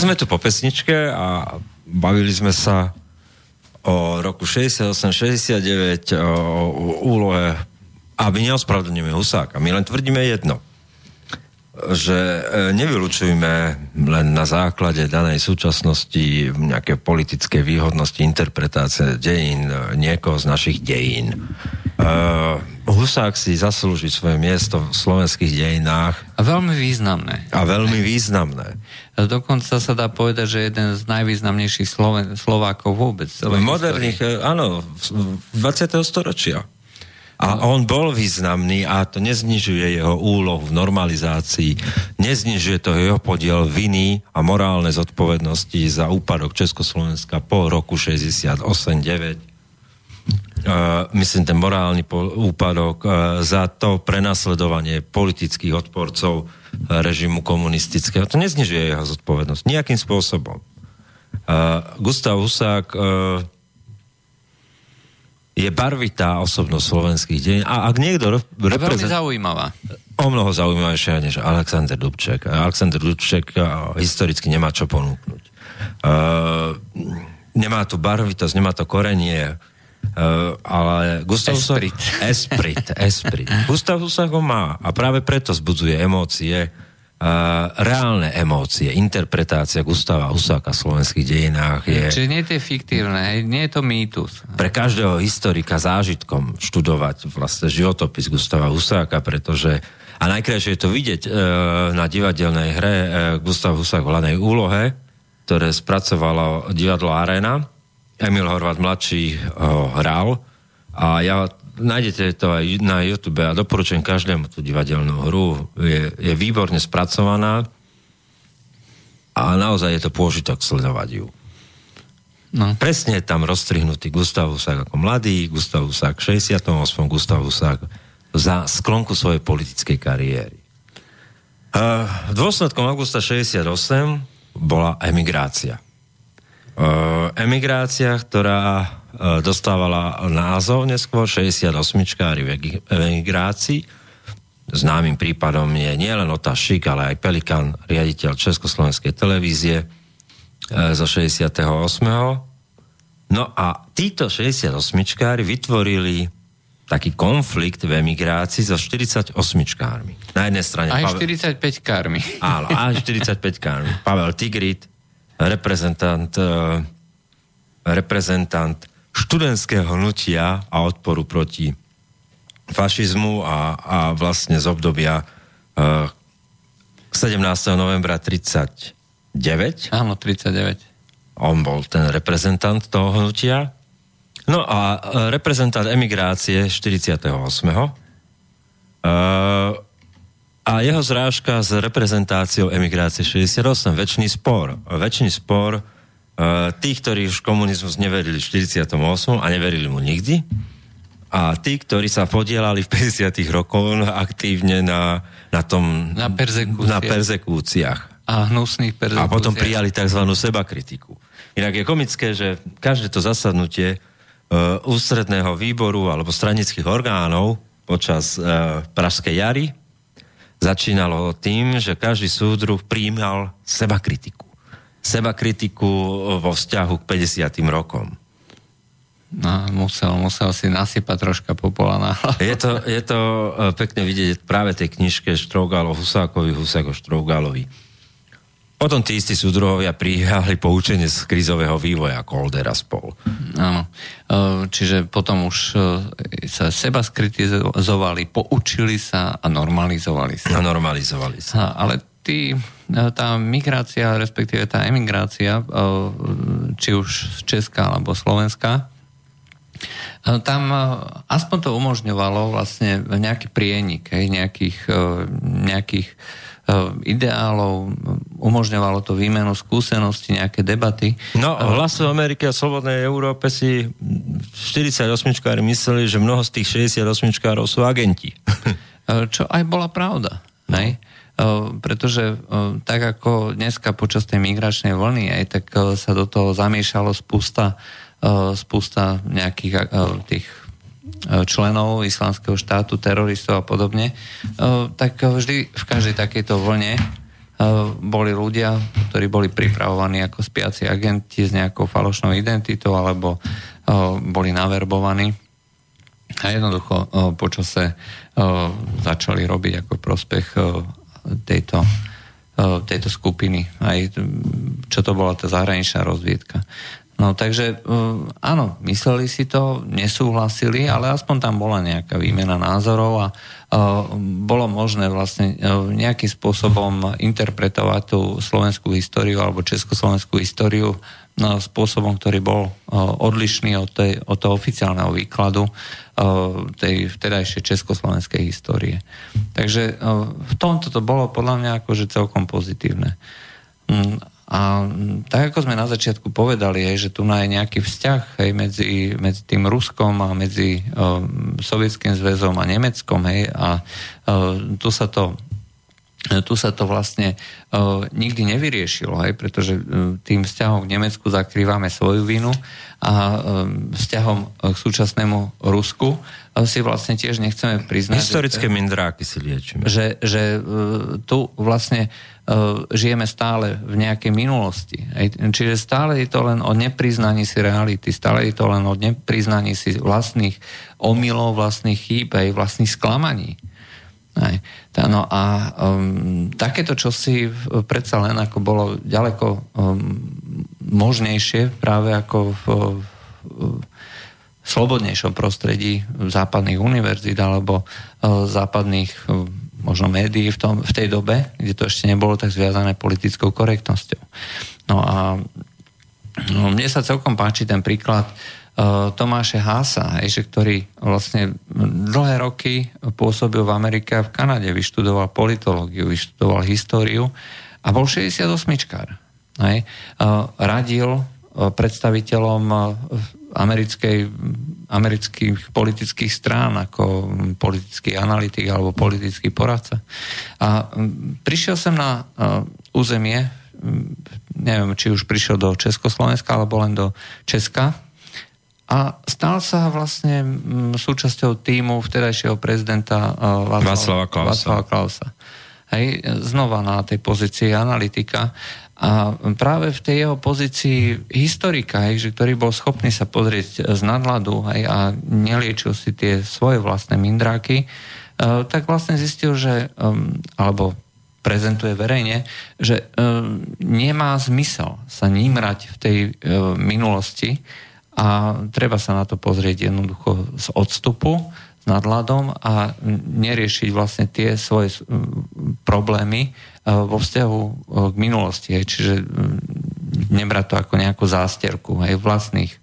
Sme tu po pesničke a bavili sme sa o roku 68-69, o, úlohe, aby neospravedlníme Husáka. My len tvrdíme jedno. že e, nevylučujme len na základe danej súčasnosti nejaké politické výhodnosti, interpretácie dejín e, niekoho z našich dejín. Uh, Husák si zaslúži svoje miesto v slovenských dejinách A veľmi významné. a veľmi významné. Dokonca sa dá povedať, že jeden z najvýznamnejších Sloven- Slovákov vôbec. moderných, e, áno, v- v 20. storočia. A on bol významný a to neznižuje jeho úlohu v normalizácii, neznižuje to jeho podiel viny a morálne zodpovednosti za úpadok Československa po roku 68-9. Myslím, ten morálny úpadok za to prenasledovanie politických odporcov uh, režimu komunistického. To neznižuje jeho zodpovednosť nejakým spôsobom. Gustav Husák uh, je barvitá osobnosť slovenských deň. A ak niekto reprezentuje zaujímavá. o mnoho zaujímavejšia než Alexander Dubček. Alexander Dubček a, historicky nemá čo ponúknuť. Uh, nemá tu barvitosť, nemá to korenie, uh, ale Gustav. Esprit. Esprit, esprit. Gustav Husák ho má a práve preto zbudzuje emócie, uh, reálne emócie, interpretácia Gustava Husáka v slovenských dejinách je Čiže nie je to fiktívne, nie je to mýtus. pre každého historika zážitkom študovať vlastne životopis Gustava Husáka, pretože a najkrajšie je to vidieť e, na divadelnej hre e, Gustav Husák v hlavnej úlohe, ktoré spracovalo divadlo Arena. Emil Horvat mladší ho hral a ja nájdete to aj na YouTube a doporučujem každému tú divadelnú hru. Je, je výborne spracovaná a naozaj je to pôžitok sledovať ju. No. Presne je tam rozstrihnutý Gustav Husák ako mladý, Gustav Husák v 68. Gustav Husák za sklonku svojej politickej kariéry. Uh, dôsledkom augusta 68 bola emigrácia. Uh, emigrácia, ktorá uh, dostávala názov neskôr 68-čkári v emigrácii. Známym prípadom je nielen Ota Šik, ale aj Pelikan, riaditeľ Československej televízie uh, zo 68. No a títo 68-čkári vytvorili taký konflikt v emigrácii so 48-čkármi. Na jednej strane... Aj Pavel- 45 kármi. Áno, aj 45 kármi. Pavel Tigrit, reprezentant, eh, reprezentant študentského hnutia a odporu proti fašizmu a, a vlastne z obdobia eh, 17. novembra 39 Áno, 39. on bol ten reprezentant toho hnutia. No a e, reprezentant emigrácie 48. Uh, a jeho zrážka s reprezentáciou emigrácie 68. Väčší spor. Väčší spor uh, tých, ktorí už komunizmus neverili v 48. a neverili mu nikdy. A tí, ktorí sa podielali v 50. rokoch aktívne na, na tom... Na perzekúciách. Na perzekúciách A hnusných perzekúciách. a potom prijali tzv. sebakritiku. Inak je komické, že každé to zasadnutie uh, ústredného výboru alebo stranických orgánov počas uh, Pražskej jary začínalo tým, že každý súdruh príjmal sebakritiku. Sebakritiku vo vzťahu k 50. rokom. No, musel, musel si nasypať troška popola na hlavu. Je to, je to uh, pekne vidieť práve tej knižke Štrougálo Husákovi, Husáko Štrougálovi. Potom tí istí súdruhovia prijali poučenie z krízového vývoja Kolder a spol. Áno. E, Čiže potom už e, sa seba skritizovali, poučili sa a normalizovali sa. A normalizovali sa. Ha, ale tí, e, tá migrácia, respektíve tá emigrácia, či už z Česka alebo Slovenska, tam aspoň to umožňovalo vlastne nejaký prienik, hej, nejakých, nejakých ideálov, umožňovalo to výmenu skúseností, nejaké debaty. No, hlasu Ameriky a Slobodnej Európe si 48-čkári mysleli, že mnoho z tých 68-čkárov sú agenti. Čo aj bola pravda. Ne? Pretože e, tak ako dneska počas tej migračnej vlny, aj tak sa do toho zamiešalo spústa, spústa nejakých tých členov islamského štátu, teroristov a podobne, e, tak vždy v každej takejto vlne e, boli ľudia, ktorí boli pripravovaní ako spiaci agenti s nejakou falošnou identitou alebo e, boli naverbovaní a jednoducho počase začali robiť ako prospech tejto, tejto skupiny, aj čo to bola tá zahraničná rozviedka. No takže eh, áno, mysleli si to, nesúhlasili, ale aspoň tam bola nejaká výmena názorov a bolo možné vlastne nejakým spôsobom interpretovať tú slovenskú históriu alebo československú históriu no, spôsobom, ktorý bol odlišný od, tej, od toho oficiálneho výkladu tej vtedajšej československej histórie. Takže v tomto to bolo podľa mňa akože celkom pozitívne. Mm, a tak ako sme na začiatku povedali, že tu je nejaký vzťah hej, medzi, medzi tým Ruskom a medzi uh, Sovietským zväzom a Nemeckom hej, a uh, tu sa to tu sa to vlastne uh, nikdy nevyriešilo, hej, pretože uh, tým vzťahom k Nemecku zakrývame svoju vinu a uh, vzťahom k súčasnému Rusku. uh, si vlastne tiež nechceme priznať. Historické že, mindráky si liečíme. Že, že uh, tu vlastne uh, žijeme stále v nejakej minulosti. Čiže stále je to len o nepriznaní si reality, stále je to len o nepriznaní si vlastných omylov, vlastných chýb, aj vlastných sklamaní. Aj. No a um, takéto čosi predsa len ako bolo ďaleko um, možnejšie práve ako v, v slobodnejšom prostredí západných univerzít alebo uh, západných uh, možno médií v, tom, v tej dobe, kde to ešte nebolo tak zviazané politickou korektnosťou. No a no, mne sa celkom páči ten príklad uh, Tomáše Hása, že ktorý vlastne dlhé roky pôsobil v Amerike a v Kanade, vyštudoval politológiu, vyštudoval históriu a bol 68-čkár. Hej. Eh, radil predstaviteľom americkej, amerických politických strán ako politický analytik alebo politický poradca. A prišiel som na územie, mm, neviem, či už prišiel do Československa alebo len do Česka, a stal sa vlastne súčasťou týmu vtedajšieho prezidenta uh, Václava Klausa. Václava Klausa. Hej, znova na tej pozícii analytika. A práve v tej jeho pozícii historika, hej, že ktorý bol schopný sa pozrieť z nadladu hej, a neliečil si tie svoje vlastné mindráky, uh, tak vlastne zistil, že, alebo prezentuje verejne, že nemá zmysel sa nímrať v tej uh, minulosti, a treba sa na to pozrieť jednoducho z odstupu, s nadladom a neriešiť vlastne tie svoje problémy e, vo vzťahu e, k minulosti. Čiže nebrať to ako nejakú zásterku aj vlastných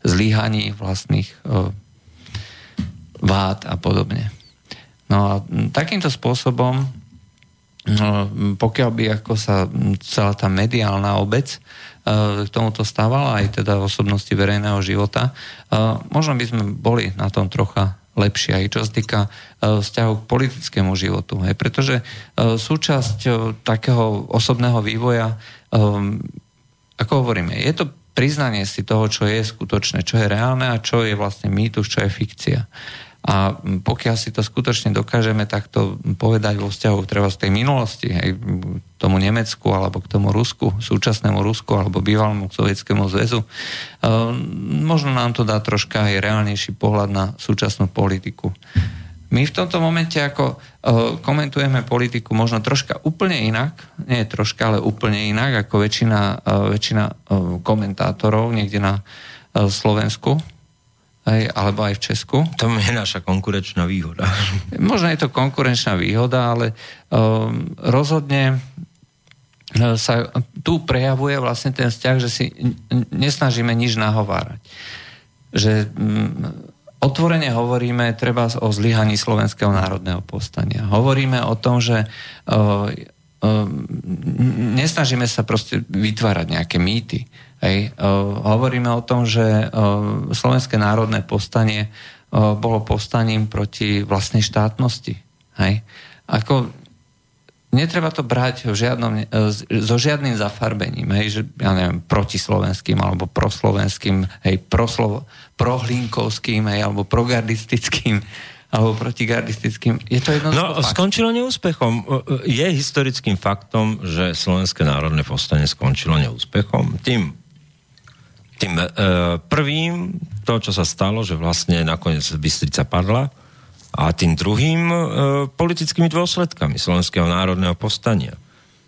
zlíhaní, vlastných e, vád a podobne. No a takýmto spôsobom, pokiaľ by ako sa celá tá mediálna obec k tomuto stávala, aj teda osobnosti verejného života. Možno by sme boli na tom trocha lepšie aj čo sa týka vzťahu k politickému životu. Hej. Pretože súčasť takého osobného vývoja, ako hovoríme, je to priznanie si toho, čo je skutočné, čo je reálne a čo je vlastne mýtus, čo je fikcia. A pokiaľ si to skutočne dokážeme takto povedať vo vzťahu treba z tej minulosti, aj k tomu Nemecku alebo k tomu Rusku, súčasnému Rusku alebo bývalému sovietskému zväzu, e, možno nám to dá troška aj reálnejší pohľad na súčasnú politiku. My v tomto momente ako e, komentujeme politiku možno troška úplne inak, nie troška, ale úplne inak ako väčšina, e, väčšina komentátorov niekde na Slovensku, aj, alebo aj v Česku. To je naša konkurenčná výhoda. Možno je to konkurenčná výhoda, ale um, rozhodne uh, sa tu prejavuje vlastne ten vzťah, že si nesnažíme nič nahovárať. Že um, otvorene hovoríme treba o zlyhaní Slovenského národného povstania. Hovoríme o tom, že uh, uh, nesnažíme sa proste vytvárať nejaké mýty Hej. Hovoríme o tom, že Slovenské národné povstanie bolo povstaním proti vlastnej štátnosti. Hej. Ako netreba to brať v žiadnom, e, so žiadnym zafarbením, hej, že ja neviem, protislovenským alebo proslovenským, hej, proslo, prohlinkovským, hej, alebo progardistickým alebo protigardistickým. Je to jedno No, fakt. skončilo neúspechom. Je historickým faktom, že Slovenské národné povstanie skončilo neúspechom. Tým tým e, prvým, to, čo sa stalo, že vlastne nakoniec Bystrica padla a tým druhým e, politickými dôsledkami Slovenského národného povstania.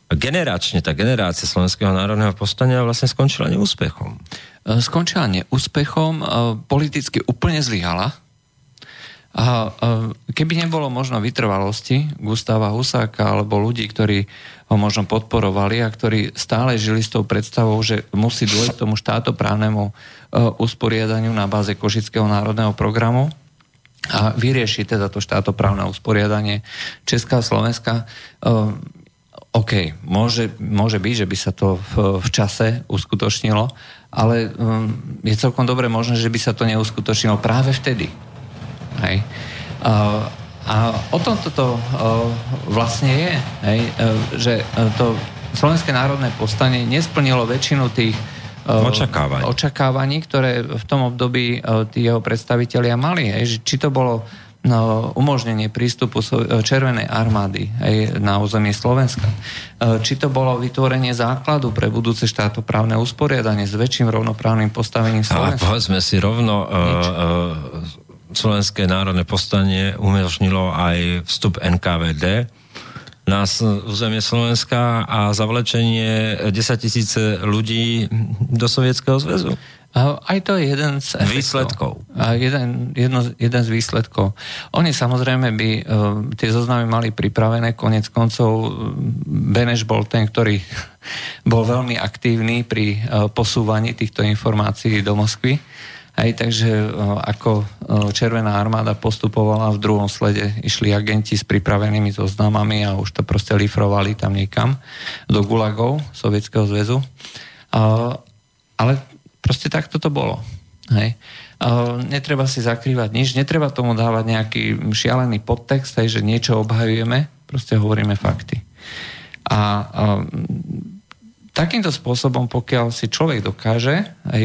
Generačne tá generácia Slovenského národného povstania vlastne skončila neúspechom. E, Skončila neúspechom, e, politicky úplne zlyhala. A e, keby nebolo možno vytrvalosti Gustáva Husáka alebo ľudí, ktorí ho možno podporovali a ktorí stále žili s tou predstavou, že musí dôjsť tomu štátoprávnemu e, usporiadaniu na báze Košického národného programu, a vyrieši teda to štátoprávne usporiadanie Česká a Slovenska. Uh, OK, môže, môže byť, že by sa to v, v čase uskutočnilo, ale um, je celkom dobre možné, že by sa to neuskutočnilo práve vtedy. Hej. Uh, a o tom toto uh, vlastne je, hej, uh, že to Slovenské národné povstanie nesplnilo väčšinu tých Očakávaní. očakávaní, ktoré v tom období tí jeho predstavitelia mali. Hej, či to bolo no, umožnenie prístupu Červenej armády hej, na území Slovenska. Či to bolo vytvorenie základu pre budúce štátoprávne usporiadanie s väčším rovnoprávnym postavením Ale Slovenska. povedzme si rovno, uh, Slovenské národné povstanie umožnilo aj vstup NKVD na územie Slovenska a zavlečenie 10 tisíce ľudí do Sovietskeho zväzu. Aj to je jeden z efektov. Výsledkov. A jeden, jedno, jeden z výsledkov. Oni samozrejme by uh, tie zoznamy mali pripravené, konec koncov uh, Beneš bol ten, ktorý bol veľmi aktívny pri uh, posúvaní týchto informácií do Moskvy. Hej, takže ako Červená armáda postupovala v druhom slede, išli agenti s pripravenými zoznamami a už to proste lifrovali tam niekam do gulagov Sovietskeho zväzu. Ale proste takto to bolo. Hej. Netreba si zakrývať nič, netreba tomu dávať nejaký šialený podtext, hej, že niečo obhajujeme, proste hovoríme fakty. A takýmto spôsobom, pokiaľ si človek dokáže aj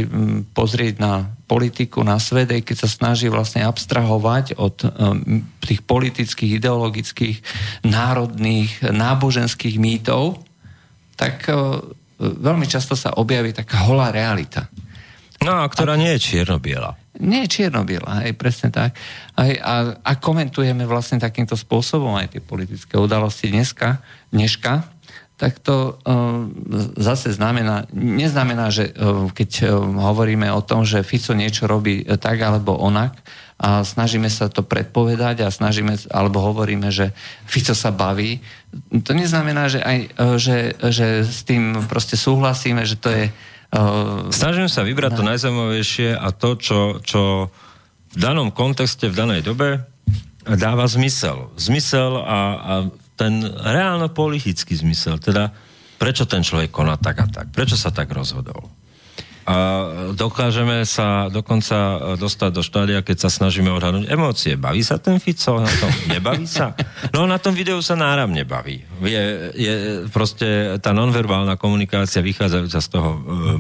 pozrieť na politiku, na svet, aj keď sa snaží vlastne abstrahovať od um, tých politických, ideologických, národných, náboženských mýtov, tak uh, veľmi často sa objaví taká holá realita. No a ktorá nie je čierno-biela. Nie je čierno-biela, aj presne tak. Aj, a, a komentujeme vlastne takýmto spôsobom aj tie politické udalosti dneska, dneška, tak to uh, zase znamená, neznamená, že uh, keď uh, hovoríme o tom, že Fico niečo robí tak alebo onak a snažíme sa to predpovedať a snažíme, alebo hovoríme, že Fico sa baví, to neznamená, že, aj, že, že s tým proste súhlasíme, že to je Snažím sa vybrať to najzaujímavejšie a to, čo, čo v danom kontexte, v danej dobe dáva zmysel. Zmysel a, a ten reálno-politický zmysel. Teda, prečo ten človek koná tak a tak? Prečo sa tak rozhodol? A dokážeme sa dokonca dostať do štádia, keď sa snažíme odhadnúť emócie. Baví sa ten Fico na tom? Nebaví sa? No na tom videu sa náram nebaví. Je, je proste tá nonverbálna komunikácia vychádzajúca z toho uh,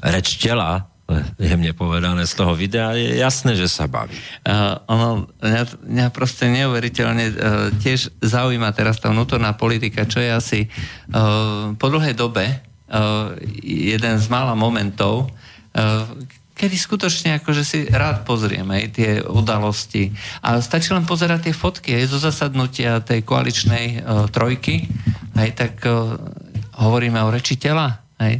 reč tela, jemne povedané z toho videa, je jasné, že sa baví. Uh, ono, mňa, mňa proste neuveriteľne uh, tiež zaujíma teraz tá vnútorná politika, čo je asi uh, po dlhej dobe uh, jeden z mála momentov, uh, kedy skutočne akože si rád pozrieme aj tie udalosti. A stačí len pozerať tie fotky aj zo zasadnutia tej koaličnej uh, trojky, aj tak uh, hovoríme o reči tela, aj,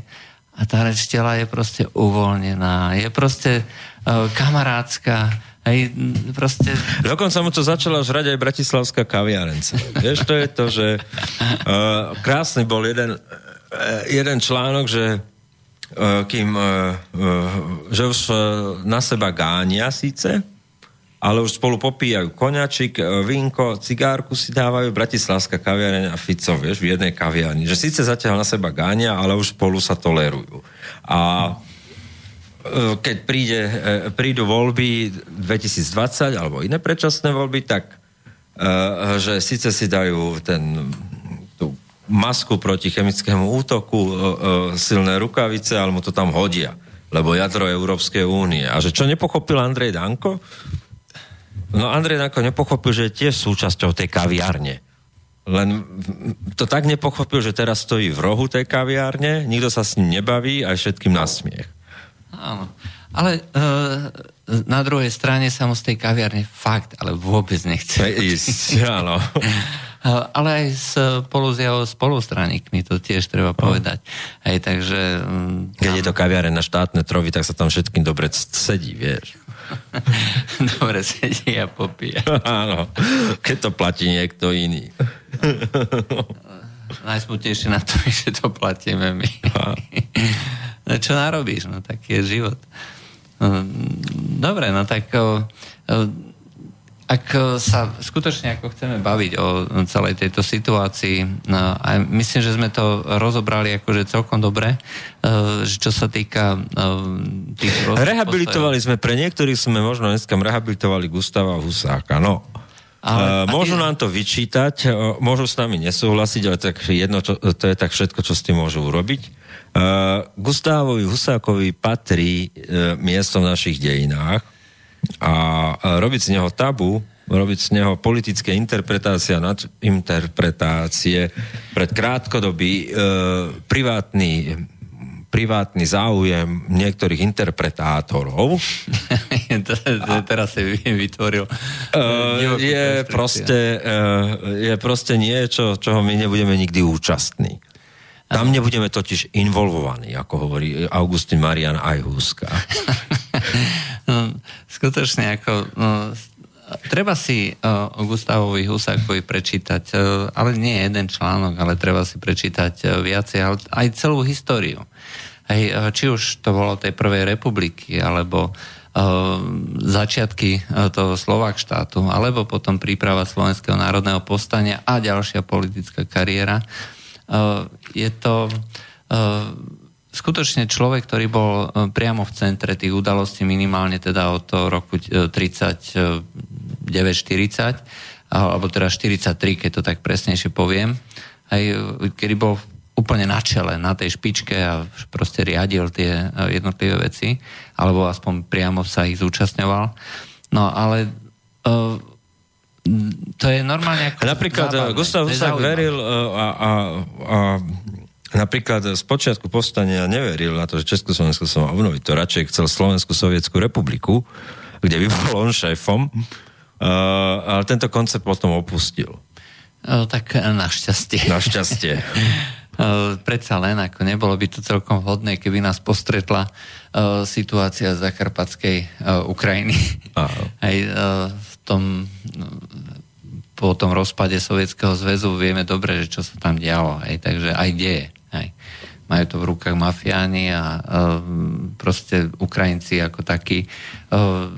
a tá reč tela je proste uvoľnená, je proste uh, kamarátska, hej, proste... Dokonca mu to začala žrať aj Bratislavská kaviarenca. Vieš, to je to, že uh, krásny bol jeden, uh, jeden článok, že uh, kým uh, uh, že už uh, na seba gánia síce, ale už spolu popíjajú koňačik, uh, vínko, cigárku si dávajú, Bratislavská kaviareň a Fico, vieš, v jednej kaviarni. Že síce zatiaľ na seba gánia, ale už spolu sa tolerujú. A e, keď príde, e, prídu voľby 2020 alebo iné predčasné voľby, tak e, že síce si dajú ten, masku proti chemickému útoku, e, silné rukavice, ale mu to tam hodia, lebo jadro Európskej únie. A že čo nepochopil Andrej Danko? No Andrej Danko nepochopil, že je tiež súčasťou tej kaviarne. Len to tak nepochopil, že teraz stojí v rohu tej kaviárne, nikto sa s ním nebaví a je všetkým na smiech. Áno. Ale e, na druhej strane sa mu z tej kaviarne fakt, ale vôbec nechce. Ísť, áno. E, ale aj spolu s jeho spolustraníkmi, to tiež treba povedať. Aj takže... mm, Keď je to kaviareň na štátne trovy, tak sa tam všetkým dobre sedí, vieš. Dobre sedí a popíja. Áno, keď to platí niekto iný. Najsmutnejšie na to, že to platíme my. no čo narobíš? No taký je život. No, Dobre, no tak ak o, sa skutočne ako chceme baviť o celej tejto situácii, no, a myslím, že sme to rozobrali akože celkom dobre, čo sa týka tých Rehabilitovali sme, pre niektorých sme možno dneska rehabilitovali Gustava Husáka, no. Ale- môžu nám to vyčítať, e, môžu s nami nesúhlasiť, ale tak jedno, čo, to je tak všetko, čo s tým môžu urobiť. Uh, Gustavovi Husákovi patrí uh, miesto v našich dejinách a robiť z neho tabu, robiť z neho politické interpretácie a nadinterpretácie pred krátkodobý uh, privátny privátny záujem niektorých interpretátorov to, to, teraz si vytvoril Uh, je, proste, uh, je proste niečo, čoho my nebudeme nikdy účastní. Tam nebudeme totiž involvovaní, ako hovorí Augustín Marian aj Húska. No, skutočne ako... No, treba si uh, o Gustavovi Husákovi prečítať, uh, ale nie jeden článok, ale treba si prečítať uh, viacej, ale aj celú históriu. Uh, či už to bolo tej prvej republiky, alebo uh, začiatky toho Slovák štátu, alebo potom príprava Slovenského národného povstania a ďalšia politická kariéra. Uh, je to uh, skutočne človek, ktorý bol e, priamo v centre tých udalostí minimálne teda od toho roku e, 39-40, alebo teda 43, keď to tak presnejšie poviem, aj e, kedy bol úplne na čele, na tej špičke a proste riadil tie e, jednotlivé veci, alebo aspoň priamo sa ich zúčastňoval. No ale uh, to je normálne ako Napríklad zábavné. Gustav Husák veril a, a, a napríklad z počiatku povstania neveril na to, že Československo sa má obnoviť. To radšej chcel Slovenskú sovietskú republiku, kde by bol on šéfom, uh, ale tento koncept potom opustil. O, tak našťastie. Našťastie. Uh, predsa len, ako nebolo by to celkom vhodné, keby nás postretla uh, situácia z zakarpatskej uh, Ukrajiny. Aj uh, v tom no, po tom rozpade Sovietskeho zväzu vieme dobre, že čo sa tam dialo. Hej, takže aj deje. Majú to v rukách mafiáni a uh, proste Ukrajinci ako takí uh,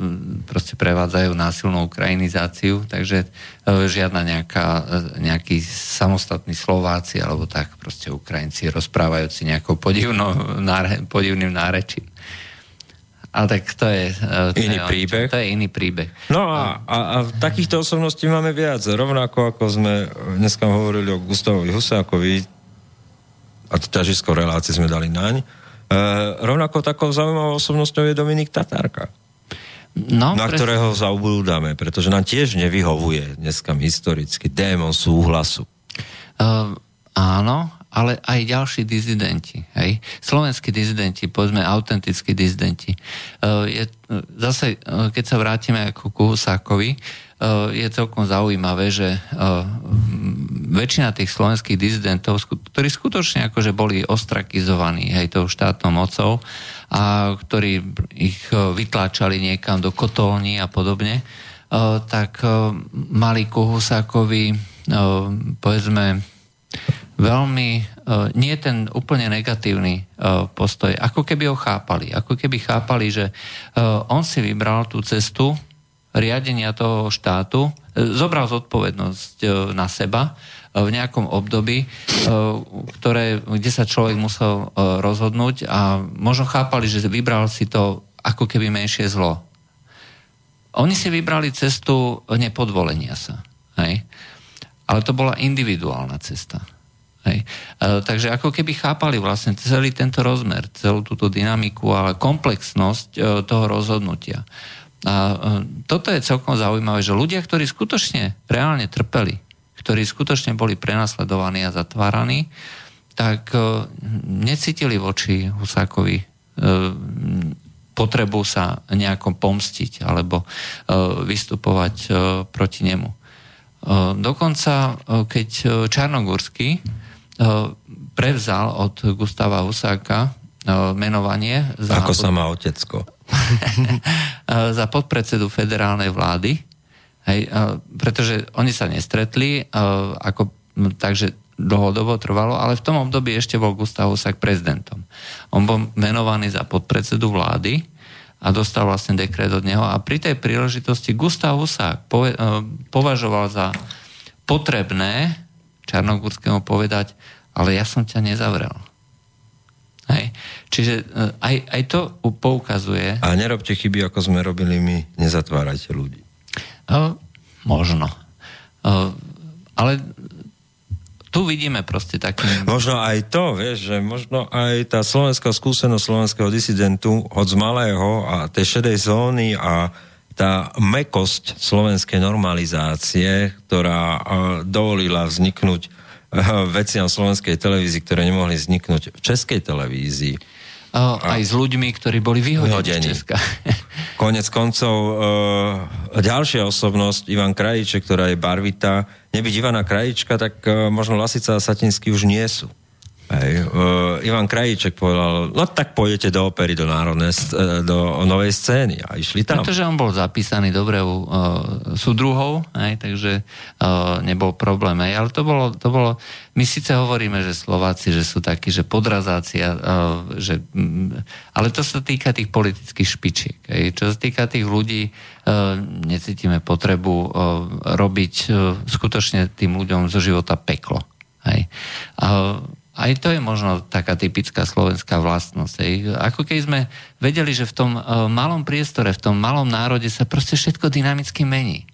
proste prevádzajú násilnú ukrajinizáciu, takže uh, žiadna nejaká, nejaký samostatní Slováci alebo tak, proste Ukrajinci rozprávajúci nejakou podivnou, náre, podivným nárečím. Ale tak to je... to Iný je príbeh. To je iný príbeh. No a, a, a takýchto osobností máme viac. Rovnako ako sme dneska hovorili o Gustavovi Husákovi, a to ťažisko relácie sme dali naň, e, rovnako takou zaujímavou osobnosťou je Dominik Tatárka, No, na presne. ktorého zaubúdame, pretože nám tiež nevyhovuje dneska historicky démon súhlasu. Uh, áno, ale aj ďalší dizidenti. Hej? Slovenskí dizidenti, povedzme autentickí dizidenti. Uh, je, uh, zase, uh, keď sa vrátime ku Husákovi, uh, je celkom zaujímavé, že m, väčšina tých slovenských dizidentov, ktorí skutočne akože boli ostrakizovaní hej, tou štátnou mocou a ktorí ich uh, vytláčali niekam do kotolní a podobne, tak mali ku Husákovi uh, povedzme veľmi, nie ten úplne negatívny postoj, ako keby ho chápali. Ako keby chápali, že on si vybral tú cestu riadenia toho štátu, uh, zobral zodpovednosť uh, na seba uh, v nejakom období, ktoré, kde sa človek musel rozhodnúť a možno chápali, že vybral si to ako keby menšie zlo. Oni si vybrali cestu nepodvolenia sa. Hej? Ale to bola individuálna cesta. Hej. E, takže ako keby chápali vlastne celý tento rozmer, celú túto dynamiku, ale komplexnosť e, toho rozhodnutia. A e, toto je celkom zaujímavé, že ľudia, ktorí skutočne reálne trpeli, ktorí skutočne boli prenasledovaní a zatváraní, tak e, necítili voči Husákovi e, potrebu sa nejako pomstiť alebo vystupovať proti nemu. Dokonca, keď Čarnogórsky prevzal od Gustava Husáka menovanie za, Ako sa má otecko. za podpredsedu federálnej vlády, hej, pretože oni sa nestretli, ako, m, takže dlhodobo trvalo, ale v tom období ešte bol Gustav Husák prezidentom. On bol menovaný za podpredsedu vlády a dostal vlastne dekret od neho a pri tej príležitosti Gustav Husák e, považoval za potrebné Čarnogórskému povedať, ale ja som ťa nezavrel. Hej. Čiže e, aj, aj to poukazuje, A nerobte chyby, ako sme robili my, nezatvárajte ľudí. Uh, možno. Uh, ale tu vidíme proste taký... Možno aj to, vieš, že možno aj tá slovenská skúsenosť slovenského disidentu od z malého a tej šedej zóny a tá mekosť slovenskej normalizácie, ktorá dovolila vzniknúť veciam slovenskej televízii, ktoré nemohli vzniknúť v českej televízii. Uh, aj s ľuďmi, ktorí boli vyhodení Vyhodení. z Česka. Konec koncov e, ďalšia osobnosť, Ivan Krajíček, ktorá je barvita. Nebyť Ivana Krajíčka, tak e, možno Lasica a Satinsky už nie sú. Hej. E, Ivan Krajíček povedal, no tak pôjdete do opery, do národnej, e, do novej scény. A išli tam. Pretože on bol zapísaný dobre u uh, súdruhov, aj, takže uh, nebol problém. Aj, ale to bolo, to bolo, my síce hovoríme, že Slováci, že sú takí, že podrazácia, uh, že, mm, ale to sa týka tých politických špičiek. Aj. Čo sa týka tých ľudí, uh, necítime potrebu uh, robiť uh, skutočne tým ľuďom zo života peklo. Hej. Uh, aj to je možno taká typická slovenská vlastnosť. Hej. Ako keď sme vedeli, že v tom uh, malom priestore, v tom malom národe sa proste všetko dynamicky mení.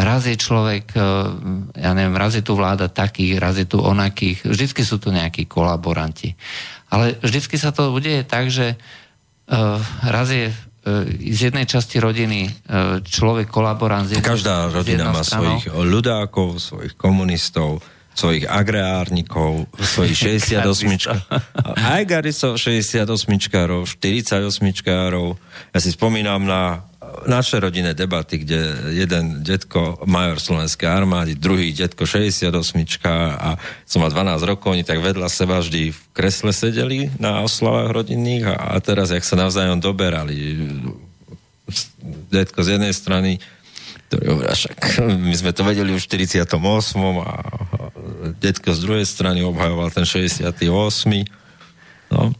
Raz je človek, uh, ja neviem, raz je tu vláda takých, raz je tu onakých, vždycky sú tu nejakí kolaboranti. Ale vždycky sa to udeje tak, že uh, raz je z jednej časti rodiny človek kolaborant z jednej, Každá rodina má stranou. svojich ľudákov, svojich komunistov, svojich agrárnikov, svojich 68 aj Garisov 68-čkárov, 48-čkárov. Ja si spomínam na naše rodinné debaty, kde jeden detko major slovenskej armády, druhý detko 68 a som mal 12 rokov, oni tak vedľa seba vždy v kresle sedeli na oslavách rodinných a, a teraz, jak sa navzájom doberali detko z jednej strany, ktorý hovorí, však my sme to vedeli už v 48. a detko z druhej strany obhajoval ten 68. No.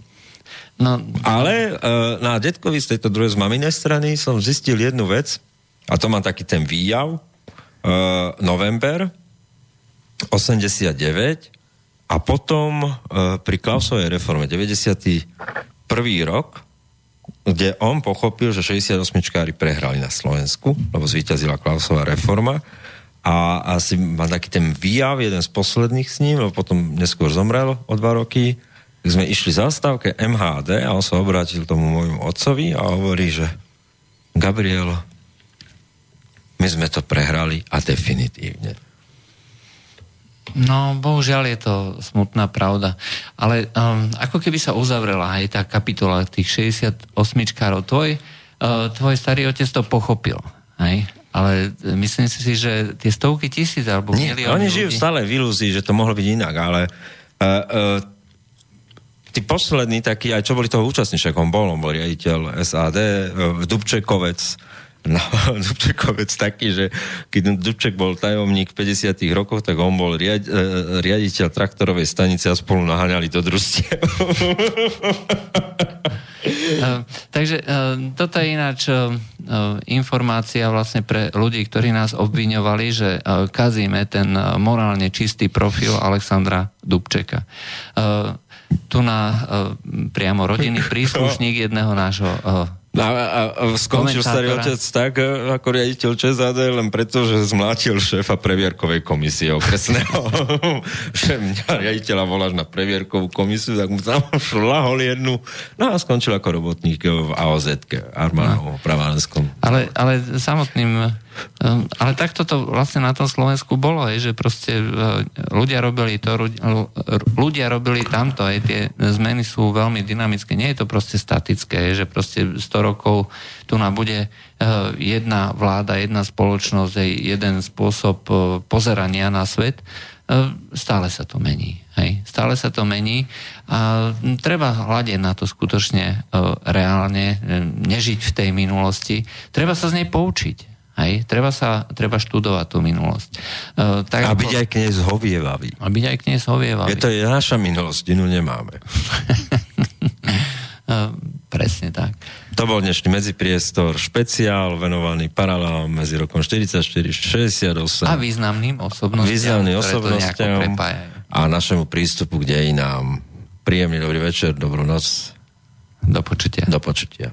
No, Ale uh, na detkovi z tejto druhej z maminej strany som zistil jednu vec, a to má taký ten výjav, uh, november 89 a potom uh, pri Klausovej reforme 91. rok, kde on pochopil, že 68-čkári prehrali na Slovensku, lebo zvíťazila Klausová reforma a asi má taký ten výjav, jeden z posledných s ním, lebo potom neskôr zomrel o dva roky, sme išli zastávke MHD a on sa obrátil tomu môjmu otcovi a hovorí, že Gabriel, my sme to prehrali a definitívne. No, bohužiaľ je to smutná pravda. Ale um, ako keby sa uzavrela aj tá kapitola tých 68-čkárov. Tvoj, uh, tvoj starý otec to pochopil. Hej? Ale myslím si, že tie stovky tisíc alebo Nie, oni žijú ľudí- stále v ilúzii, že to mohlo byť inak, ale uh, uh, tí poslední takí, aj čo boli toho účastní, však on bol, on bol riaditeľ SAD, Dubčekovec, no, Dubčekovec taký, že keď Dubček bol tajomník v 50 rokoch, tak on bol riad, uh, riaditeľ traktorovej stanice a spolu naháňali do družstiev. Uh, takže uh, toto je ináč uh, informácia vlastne pre ľudí, ktorí nás obviňovali, že kazíme ten morálne čistý profil Alexandra Dubčeka. Tu na priamo rodinný príslušník jedného nášho a, a, a skončil starý otec tak e, ako riaditeľ ČSAD len preto, že zmlátil šéfa previerkovej komisie okresného. že mňa riaditeľa voláš na previerkovú komisiu, tak mu tam šlahol jednu. No a skončil ako robotník v AOZ, armádnom no. Ale, ale samotným ale takto to vlastne na tom Slovensku bolo, že proste uh, ľudia robili to, ľudia, robili tamto, aj tie zmeny sú veľmi dynamické, nie je to proste statické, že proste 100 rokov tu nám bude uh, jedna vláda, jedna spoločnosť, jeden spôsob uh, pozerania na svet, stále sa to mení. Hej, stále sa to mení a treba hľadiť na to skutočne reálne, nežiť v tej minulosti. Treba sa z nej poučiť. Hej, treba sa, treba študovať tú minulosť. Uh, tak a byť aj kniez hovievavý. A byť aj kniez hovievavý. Je to je naša minulosť, inú nemáme. uh, presne tak. To bol dnešný medzipriestor, špeciál venovaný paralelom medzi rokom 44 68. A významným osobnostiam, významným osobnostiam a našemu prístupu k dejinám. Príjemný dobrý večer, dobrú noc, Do počutia. do počutia.